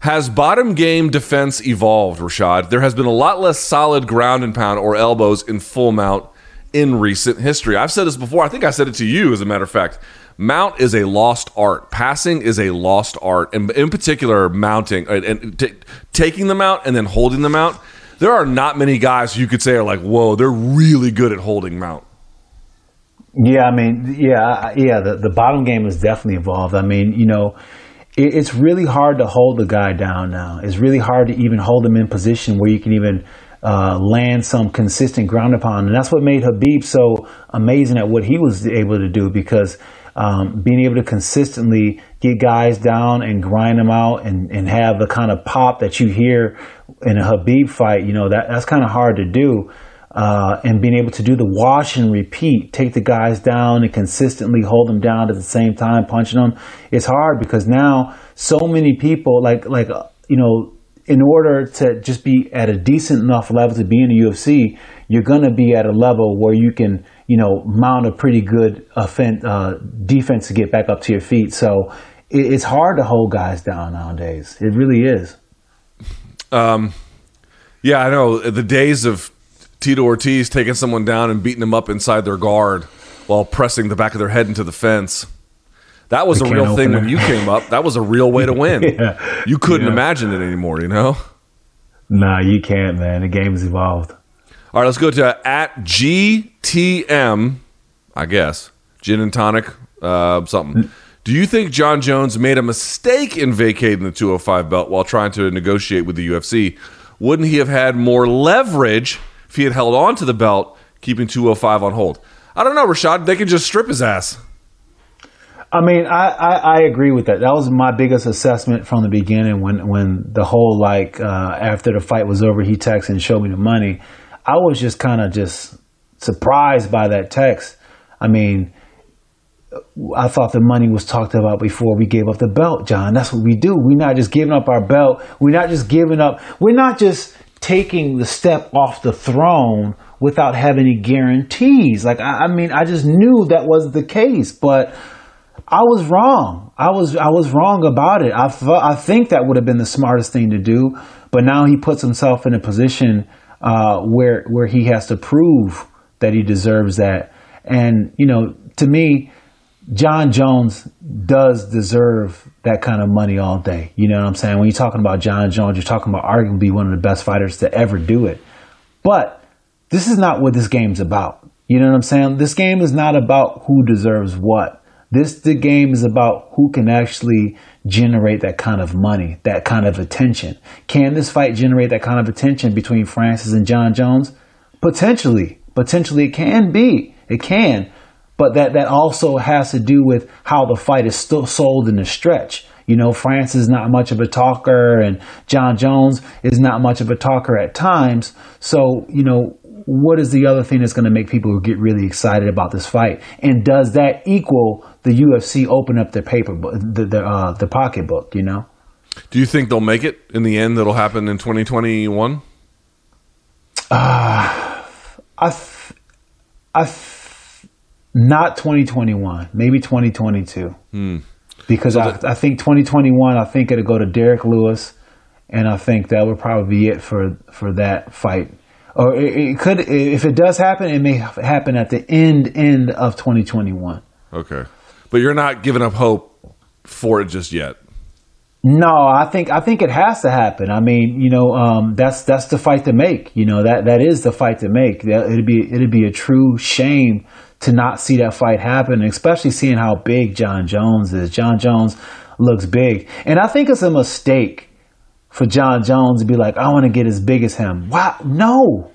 Has bottom game defense evolved, Rashad? There has been a lot less solid ground and pound or elbows in full mount in recent history. I've said this before. I think I said it to you, as a matter of fact. Mount is a lost art. Passing is a lost art, and in particular, mounting uh, and, and t- taking the mount and then holding the mount. There are not many guys you could say are like, "Whoa, they're really good at holding mount." Yeah, I mean, yeah, yeah. The the bottom game has definitely evolved. I mean, you know, it, it's really hard to hold the guy down now. It's really hard to even hold him in position where you can even uh, land some consistent ground upon, and that's what made Khabib so amazing at what he was able to do because. Um, being able to consistently get guys down and grind them out and, and have the kind of pop that you hear in a Khabib fight, you know, that, that's kind of hard to do uh, and being able to do the wash and repeat, take the guys down and consistently hold them down at the same time, punching them, it's hard because now so many people, like like you know, in order to just be at a decent enough level to be in the UFC, you're going to be at a level where you can, you know, mount a pretty good offense, uh, defense to get back up to your feet. So it, it's hard to hold guys down nowadays. It really is. Um, yeah, I know the days of Tito Ortiz taking someone down and beating them up inside their guard while pressing the back of their head into the fence. That was The a real thing when you came up. That was a real way to win. Yeah. You couldn't Yeah. imagine it anymore, you know? Nah, you can't, man. The game's evolved. All right, let's go to at GTM, I guess. Gin and tonic, uh, something. Do you think Jon Jones made a mistake in vacating the 205 belt while trying to negotiate with the UFC? Wouldn't he have had more leverage if he had held on to the belt, keeping 205 on hold? I don't know, Rashad. They could just strip his ass. I mean, I, I, I agree with that. That was my biggest assessment from the beginning when, when the whole, like, uh, after the fight was over, he texted and showed me the money. I was just kind of just surprised by that text. I mean, I thought the money was talked about before we gave up the belt, Jon. That's what we do. We're not just giving up our belt. We're not just giving up. We're not just taking the step off the throne without having any guarantees. Like, I, I mean, I just knew that was the case, but I was wrong. I was I was wrong about it. I th- I think that would have been the smartest thing to do, but now he puts himself in a position uh, where where he has to prove that he deserves that. And you know, to me, Jon Jones does deserve that kind of money all day. You know what I'm saying? When you're talking about Jon Jones, you're talking about arguably one of the best fighters to ever do it. But this is not what this game's about. You know what I'm saying? This game is not about who deserves what. This the game is about who can actually generate that kind of money, that kind of attention. Can this fight generate that kind of attention between Francis and Jon Jones? Potentially. Potentially it can be. It can. But that, that also has to do with how the fight is still sold in the stretch. You know, Francis is not much of a talker and Jon Jones is not much of a talker at times. So, you know, what is the other thing that's going to make people get really excited about this fight? And does that equal the UFC open up their paper, book, the the, uh, the pocketbook? You know, Do you think they'll make it in the end? That'll happen in 2021? I, th- I, th- not 2021, maybe 2022. Because I, I think 2021, I think it'll go to Derrick Lewis, and I think that would probably be it for for that fight. Or it, it could, if it does happen, it may happen at the end end of 2021. Okay. But you're not giving up hope for it just yet. No, I think I think it has to happen. I mean, you know, um, that's that's the fight to make. You know that that is the fight to make. That, it'd be it'd be a true shame to not see that fight happen, especially seeing how big Jon Jones is. Jon Jones looks big, and I think it's a mistake for Jon Jones to be like, I want to get as big as him. Wow, no,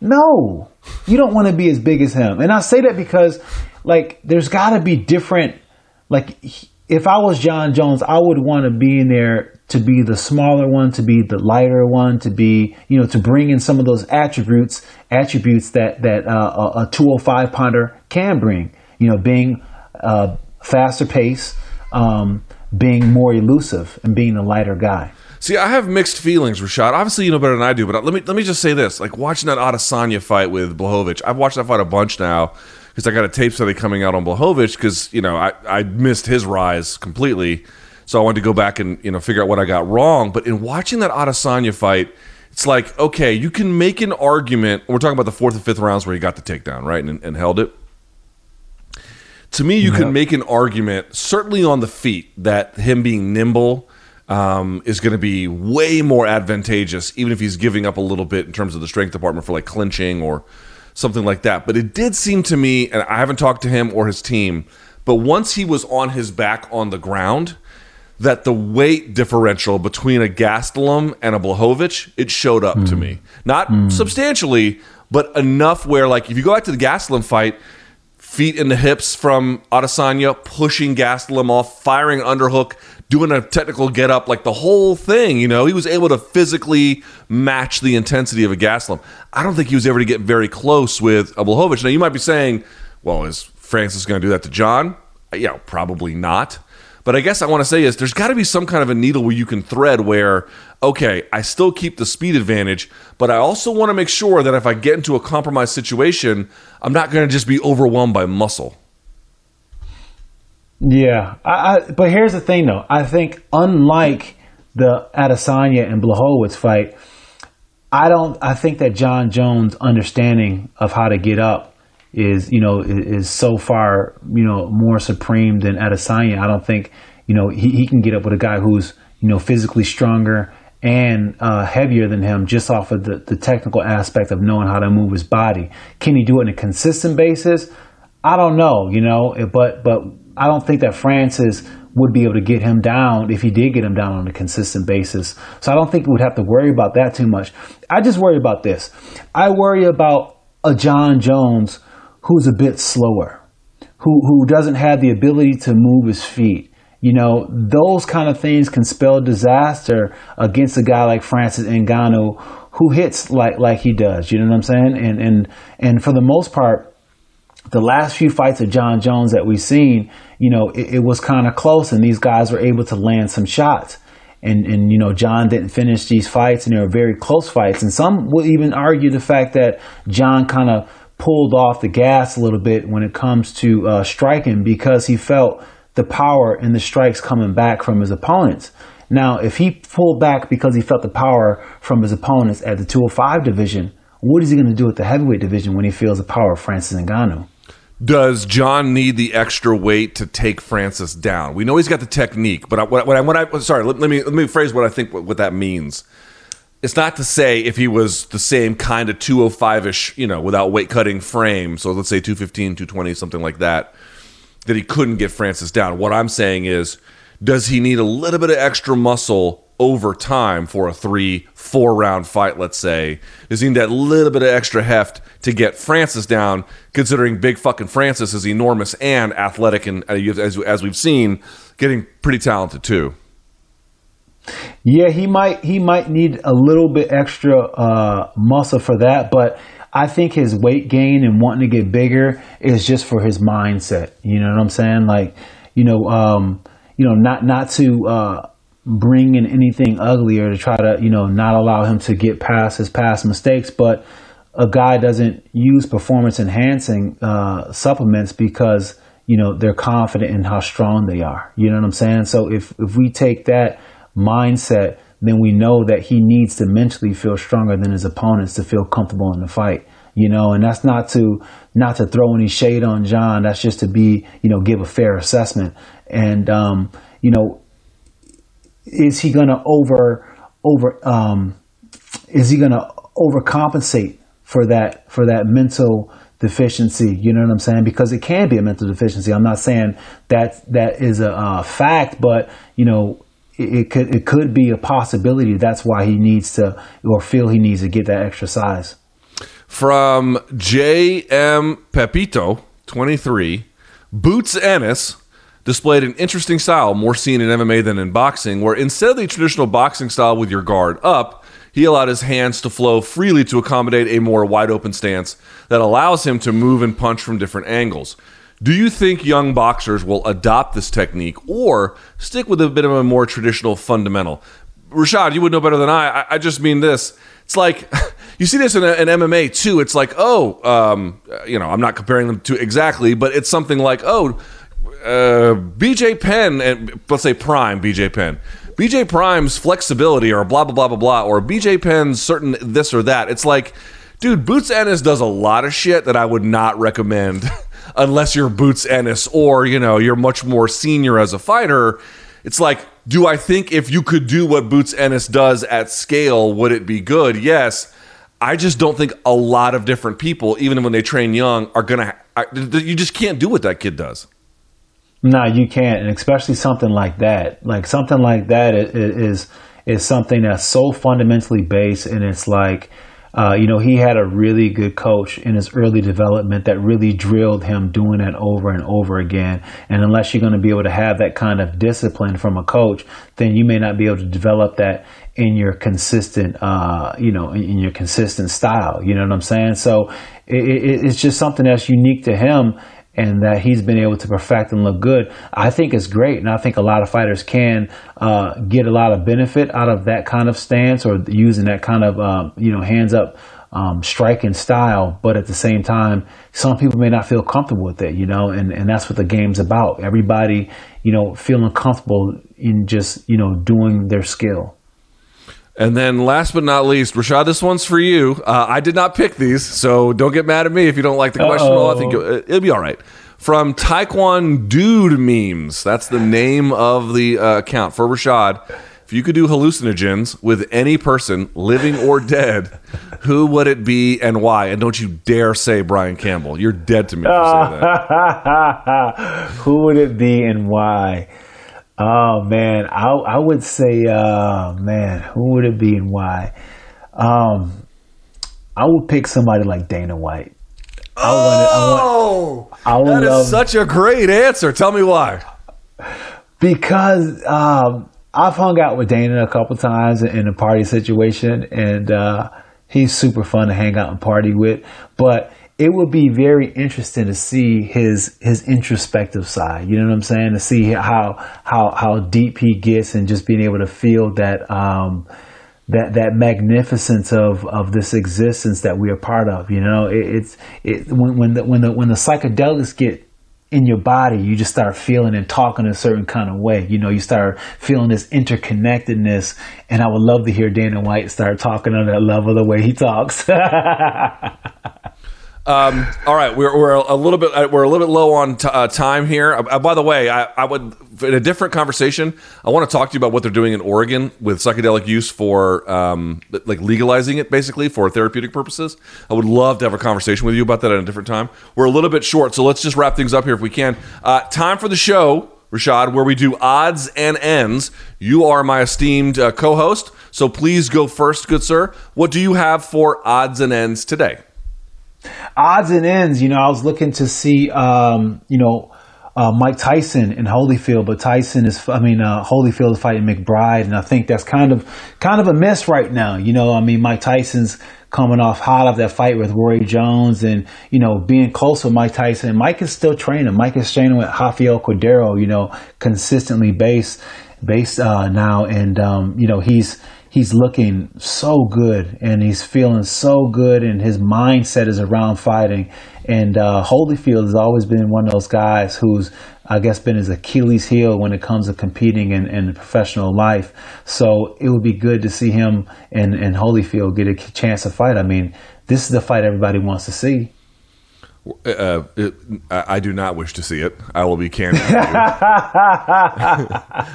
no, you don't want to be as big as him. And I say that because, like, there's got to be different. Like, he- if I was Jon Jones, I would want to be in there to be the smaller one, to be the lighter one, to be, you know, to bring in some of those attributes, attributes that that uh, a- a 205 pounder can bring. You know, being uh, faster pace, um, being more elusive, and being a lighter guy. See, I have mixed feelings, Rashad. Obviously, you know better than I do, but let me let me just say this: like watching that Adesanya fight with Blachowicz, I've watched that fight a bunch now because I got a tape study coming out on Blachowicz because you know I I missed his rise completely, so I wanted to go back and you know figure out what I got wrong. But in watching that Adesanya fight, it's like okay, you can make an argument. We're talking about the fourth and fifth rounds where he got the takedown, right, and, and held it. To me, you can make an argument, certainly on the feet, that him being nimble um, is going to be way more advantageous, even if he's giving up a little bit in terms of the strength department for like clinching or something like that. But it did seem to me, and I haven't talked to him or his team, but once he was on his back on the ground, that the weight differential between a Gastelum and a Blachowicz, it showed up to hmm. me. Not hmm. substantially, but enough where, like, if you go back to the Gastelum fight, feet in the hips from Adesanya, pushing Gastelum off, firing underhook, doing a technical get up, like the whole thing. You know, he was able to physically match the intensity of a Gastelum. I don't think he was ever to get very close with a. Now, you might be saying, well, is Francis going to do that to Jon? Uh, yeah, probably not. But I guess I want to say is there's got to be some kind of a needle where you can thread where, okay, I still keep the speed advantage, but I also want to make sure that if I get into a compromised situation, I'm not going to just be overwhelmed by muscle. Yeah, I, I, but here's the thing though. I think unlike the Adesanya and Blachowicz fight, I don't. I think that Jon Jones' understanding of how to get up is, you know, is, is so far, you know, more supreme than Adesanya. I don't think, you know, he, he can get up with a guy who's, you know, physically stronger and uh, heavier than him just off of the, the technical aspect of knowing how to move his body. Can he do it on a consistent basis? I don't know, you know, but but I don't think that Francis would be able to get him down if he did get him down on a consistent basis. So I don't think we would have to worry about that too much. I just worry about this. I worry about a Jon Jones who's a bit slower, who who doesn't have the ability to move his feet. You know, those kind of things can spell disaster against a guy like Francis Ngannou who hits like like he does. You know what I'm saying? And and and for the most part, the last few fights of Jon Jones that we've seen, you know, it, it was kind of close, and these guys were able to land some shots. And and you know, Jon didn't finish these fights, and they were very close fights. And some will even argue the fact that John kind of pulled off the gas a little bit when it comes to uh, striking because he felt the power in the strikes coming back from his opponents. Now, if he pulled back because he felt the power from his opponents at the 205 division, what is he going to do at the heavyweight division when he feels the power of Francis Ngannou? Does Jon need the extra weight to take Francis down? We know he's got the technique, but I, what, what I, what I sorry, let, let, me let me phrase what I think what, what that means. It's not to say if he was the same kind of 205 ish, you know, without weight cutting frame, so let's say 215, 220, something like that, that he couldn't get Francis down. What I'm saying is, does he need a little bit of extra muscle over time for a three, four round fight, let's say, is need that little bit of extra heft to get Francis down, considering big fucking Francis is enormous and athletic, and uh, as, as we've seen, getting pretty talented too. Yeah, he might he might need a little bit extra uh, muscle for that, but I think his weight gain and wanting to get bigger is just for his mindset. You know what I'm saying? Like, you know, um, you know, not not to uh, bring in anything ugly or to try to, you know, not allow him to get past his past mistakes. But a guy doesn't use performance enhancing uh, supplements because, you know, they're confident in how strong they are. You know what I'm saying? So if, if we take that mindset, then we know that he needs to mentally feel stronger than his opponents to feel comfortable in the fight you know and that's not to not to throw any shade on jon that's just to be you know give a fair assessment and um you know is he going to over over um, is he going to overcompensate for that for that mental deficiency? You know what i'm saying? Because it can be a mental deficiency. I'm not saying that that is a uh, fact but you know it, it, could it could be a possibility. That's why he needs to or feel he needs to get that extra size from jm pepito 23 boots ennis displayed an interesting style, more seen in MMA than in boxing, where instead of the traditional boxing style with your guard up, he allowed his hands to flow freely to accommodate a more wide open stance that allows him to move and punch from different angles. Do you think young boxers will adopt this technique or stick with a bit of a more traditional fundamental? Rashad, you would know better than I. I, just mean this. It's like you see this in, in MMA too. It's like, oh, um, you know, I'm not comparing them to exactly, but it's something like, oh, uh, BJ Penn and let's say Prime BJ Penn. BJ Prime's flexibility or blah blah blah blah blah or BJ Penn's certain this or that. It's like, dude, Boots Ennis does a lot of shit that I would not recommend unless you're Boots Ennis or you know you're much more senior as a fighter. It's like, do I think if you could do what Boots Ennis does at scale, would it be good? Yes. I just don't think a lot of different people, even when they train young, are gonna. You just can't do what that kid does. No, you can't, and especially something like that. Like something like that is is something that's so fundamentally based, and it's like, uh, you know, he had a really good coach in his early development that really drilled him doing that over and over again. And unless you're going to be able to have that kind of discipline from a coach, then you may not be able to develop that in your consistent, uh, you know, in, your consistent style. You know what I'm saying? So it, it, it's just something that's unique to him and that he's been able to perfect and look good. I think it's great, and I think a lot of fighters can uh, get a lot of benefit out of that kind of stance or using that kind of um, you know hands up um, striking style, but at the same time, some people may not feel comfortable with it, you know, and, and that's what the game's about. Everybody, you know, feeling comfortable in just, you know, doing their skill. And then last but not least, Rashad, this one's for you. Uh, I did not pick these, so don't get mad at me if you don't like the question at all. I think it'll, it'll be all right. From Taekwondo Dude Memes, that's the name of the uh, account for Rashad. If you could do hallucinogens with any person, living or dead, who would it be and why? And don't you dare say Brian Campbell. You're dead to me if you say that. Who would it be and why? Oh man, I I would say, uh, man, who would it be and why? Um, I would pick somebody like Dana White. I want, oh, I want, I would that love, is such a great answer. Tell me why. Because um, I've hung out with Dana a couple times in a party situation, and uh, he's super fun to hang out and party with. But it would be very interesting to see his his introspective side. You know what I'm saying? To see how how how deep he gets, and just being able to feel that. Um, that that magnificence of of this existence that we are part of. You know, it, it's it when when the when the when the psychedelics get in your body, you just start feeling and talking a certain kind of way. You know, you start feeling this interconnectedness. And I would love to hear Dana White start talking on that level the way he talks. Um, all right, we're, we're a little bit uh, we're a little bit low on t- uh, time here. Uh, by the way, I, I, would in a different conversation. I want to talk to you about what they're doing in Oregon with psychedelic use for um, like legalizing it basically for therapeutic purposes. I would love to have a conversation with you about that at a different time. We're a little bit short, so let's just wrap things up here if we can. Uh, time for the show. Rashad, where we do odds and ends. You are my esteemed uh, co host, so please go first, good sir. What do you have for odds and ends today? Odds and ends, you know, I was looking to see, um, you know, uh, Mike Tyson in Holyfield, but Tyson is, I mean, uh, Holyfield is fighting McBride, and I think that's kind of, kind of a mess right now. You know, I mean, Mike Tyson's coming off hot of that fight with Roy Jones, and you know, being close with Mike Tyson. Mike is still training. Mike is training with Rafael Cordeiro, you know, consistently based, based uh, now, and um, you know, he's he's looking so good and he's feeling so good and his mindset is around fighting. And uh, Holyfield has always been one of those guys who's, I guess, been his Achilles heel when it comes to competing in, in professional life. So it would be good to see him and, and Holyfield get a chance to fight. I mean, this is the fight everybody wants to see. Uh, it, I do not wish to see it. I will be candid.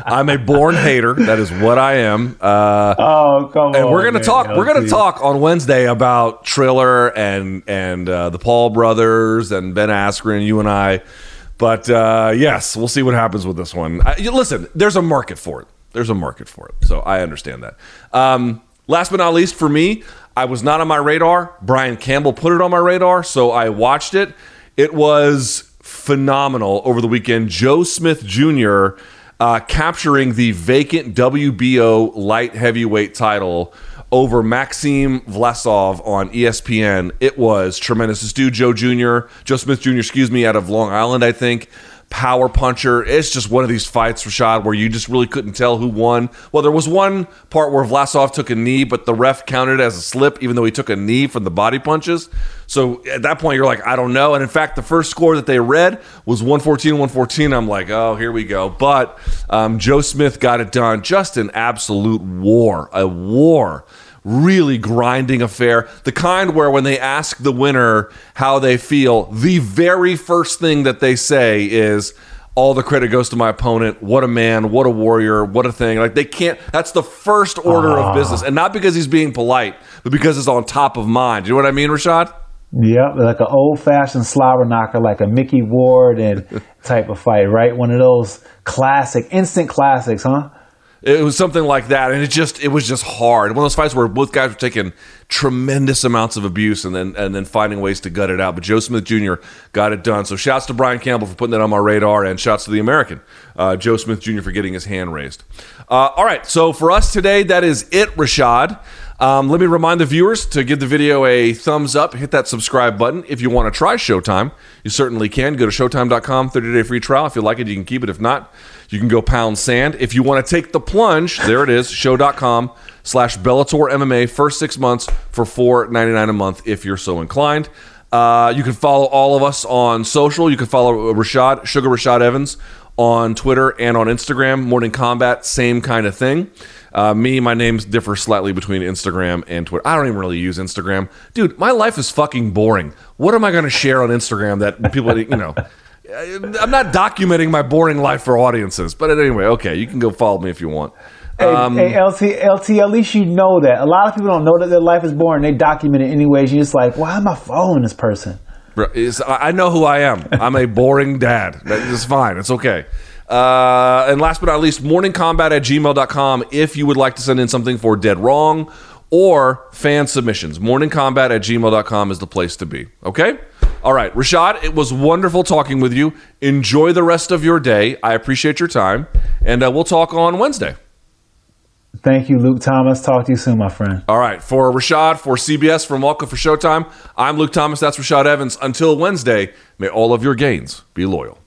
I'm a born hater. That is what I am. Uh, oh come and on! we're gonna man. talk. we're gonna talk on Wednesday about Triller and and uh, the Paul brothers and Ben Askren. You and I. But uh, yes, we'll see what happens with this one. I, listen, there's a market for it. There's a market for it. So I understand that. Um, last but not least, for me, I was not on my radar. Brian Campbell put it on my radar, so I watched it. It was phenomenal over the weekend. Joe Smith Jr. Uh, capturing the vacant WBO light heavyweight title over Maxim Vlasov on ESPN. It was tremendous. This dude, Joe Jr., Joe Smith Jr., excuse me, out of Long Island, I think power puncher. It's just one of these fights, Rashad, where you just really couldn't tell who won. Well, there was one part where Vlasov took a knee, but the ref counted it as a slip, even though he took a knee from the body punches. So at that point, you're like, I don't know. And in fact, the first score that they read was 114 114. I'm like, oh, here we go. But um, Joe Smith got it done. Just an absolute war, a war really grinding affair. The kind where when they ask the winner how they feel, the very first thing that they say is, all the credit goes to my opponent. What a man, what a warrior, what a thing. Like they can't that's the first order uh. of ah. business. And not because he's being polite, but because it's on top of mind. You know what I mean, Rashad? Yep, like an old fashioned slobber knocker, like a Micky Ward and type of fight, right? One of those classic, instant classics, huh? It was something like that, and it just it was just hard. One of those fights where both guys were taking tremendous amounts of abuse and then and then finding ways to gut it out. But Joe Smith Jr. got it done. So shouts to Brian Campbell for putting that on my radar, and shouts to the American uh, Joe Smith Jr. for getting his hand raised. Uh, all right, so for us today, that is it, Rashad. Um, let me remind the viewers to give the video a thumbs up, hit that subscribe button. If you want to try Showtime, you certainly can. Go to Showtime.com, 30 day free trial. If you like it, you can keep it. If not, you can go pound sand. If you want to take the plunge, there it is, sho.com slash Bellator MMA, first six months for $4.99 a month if you're so inclined. Uh, you can follow all of us on social. You can follow Rashad, Sugar Rashad Evans on Twitter and on Instagram. Morning Combat, same kind of thing. Uh, me, my names differ slightly between Instagram and Twitter. I don't even really use Instagram. Dude, my life is fucking boring. What am I going to share on Instagram that people, you know, I'm not documenting my boring life for audiences. But anyway, okay, you can go follow me if you want. Hey, um, hey, LT, LT, at least you know that. A lot of people don't know that their life is boring. They document it anyways. You're just like, why am I following this person? I know who I am. I'm a boring dad. It's fine. It's okay. Uh, and last but not least, morningcombat at gmail.com if you would like to send in something for Dead Wrong or fan submissions. Morningcombat at gmail.com is the place to be. Okay? All right, Rashad, it was wonderful talking with you. Enjoy the rest of your day. I appreciate your time. And uh, we'll talk on Wednesday. Thank you, Luke Thomas. Talk to you soon, my friend. All right. For Rashad, for CBS, from Welcome for Showtime, I'm Luke Thomas. That's Rashad Evans. Until Wednesday, may all of your gains be loyal.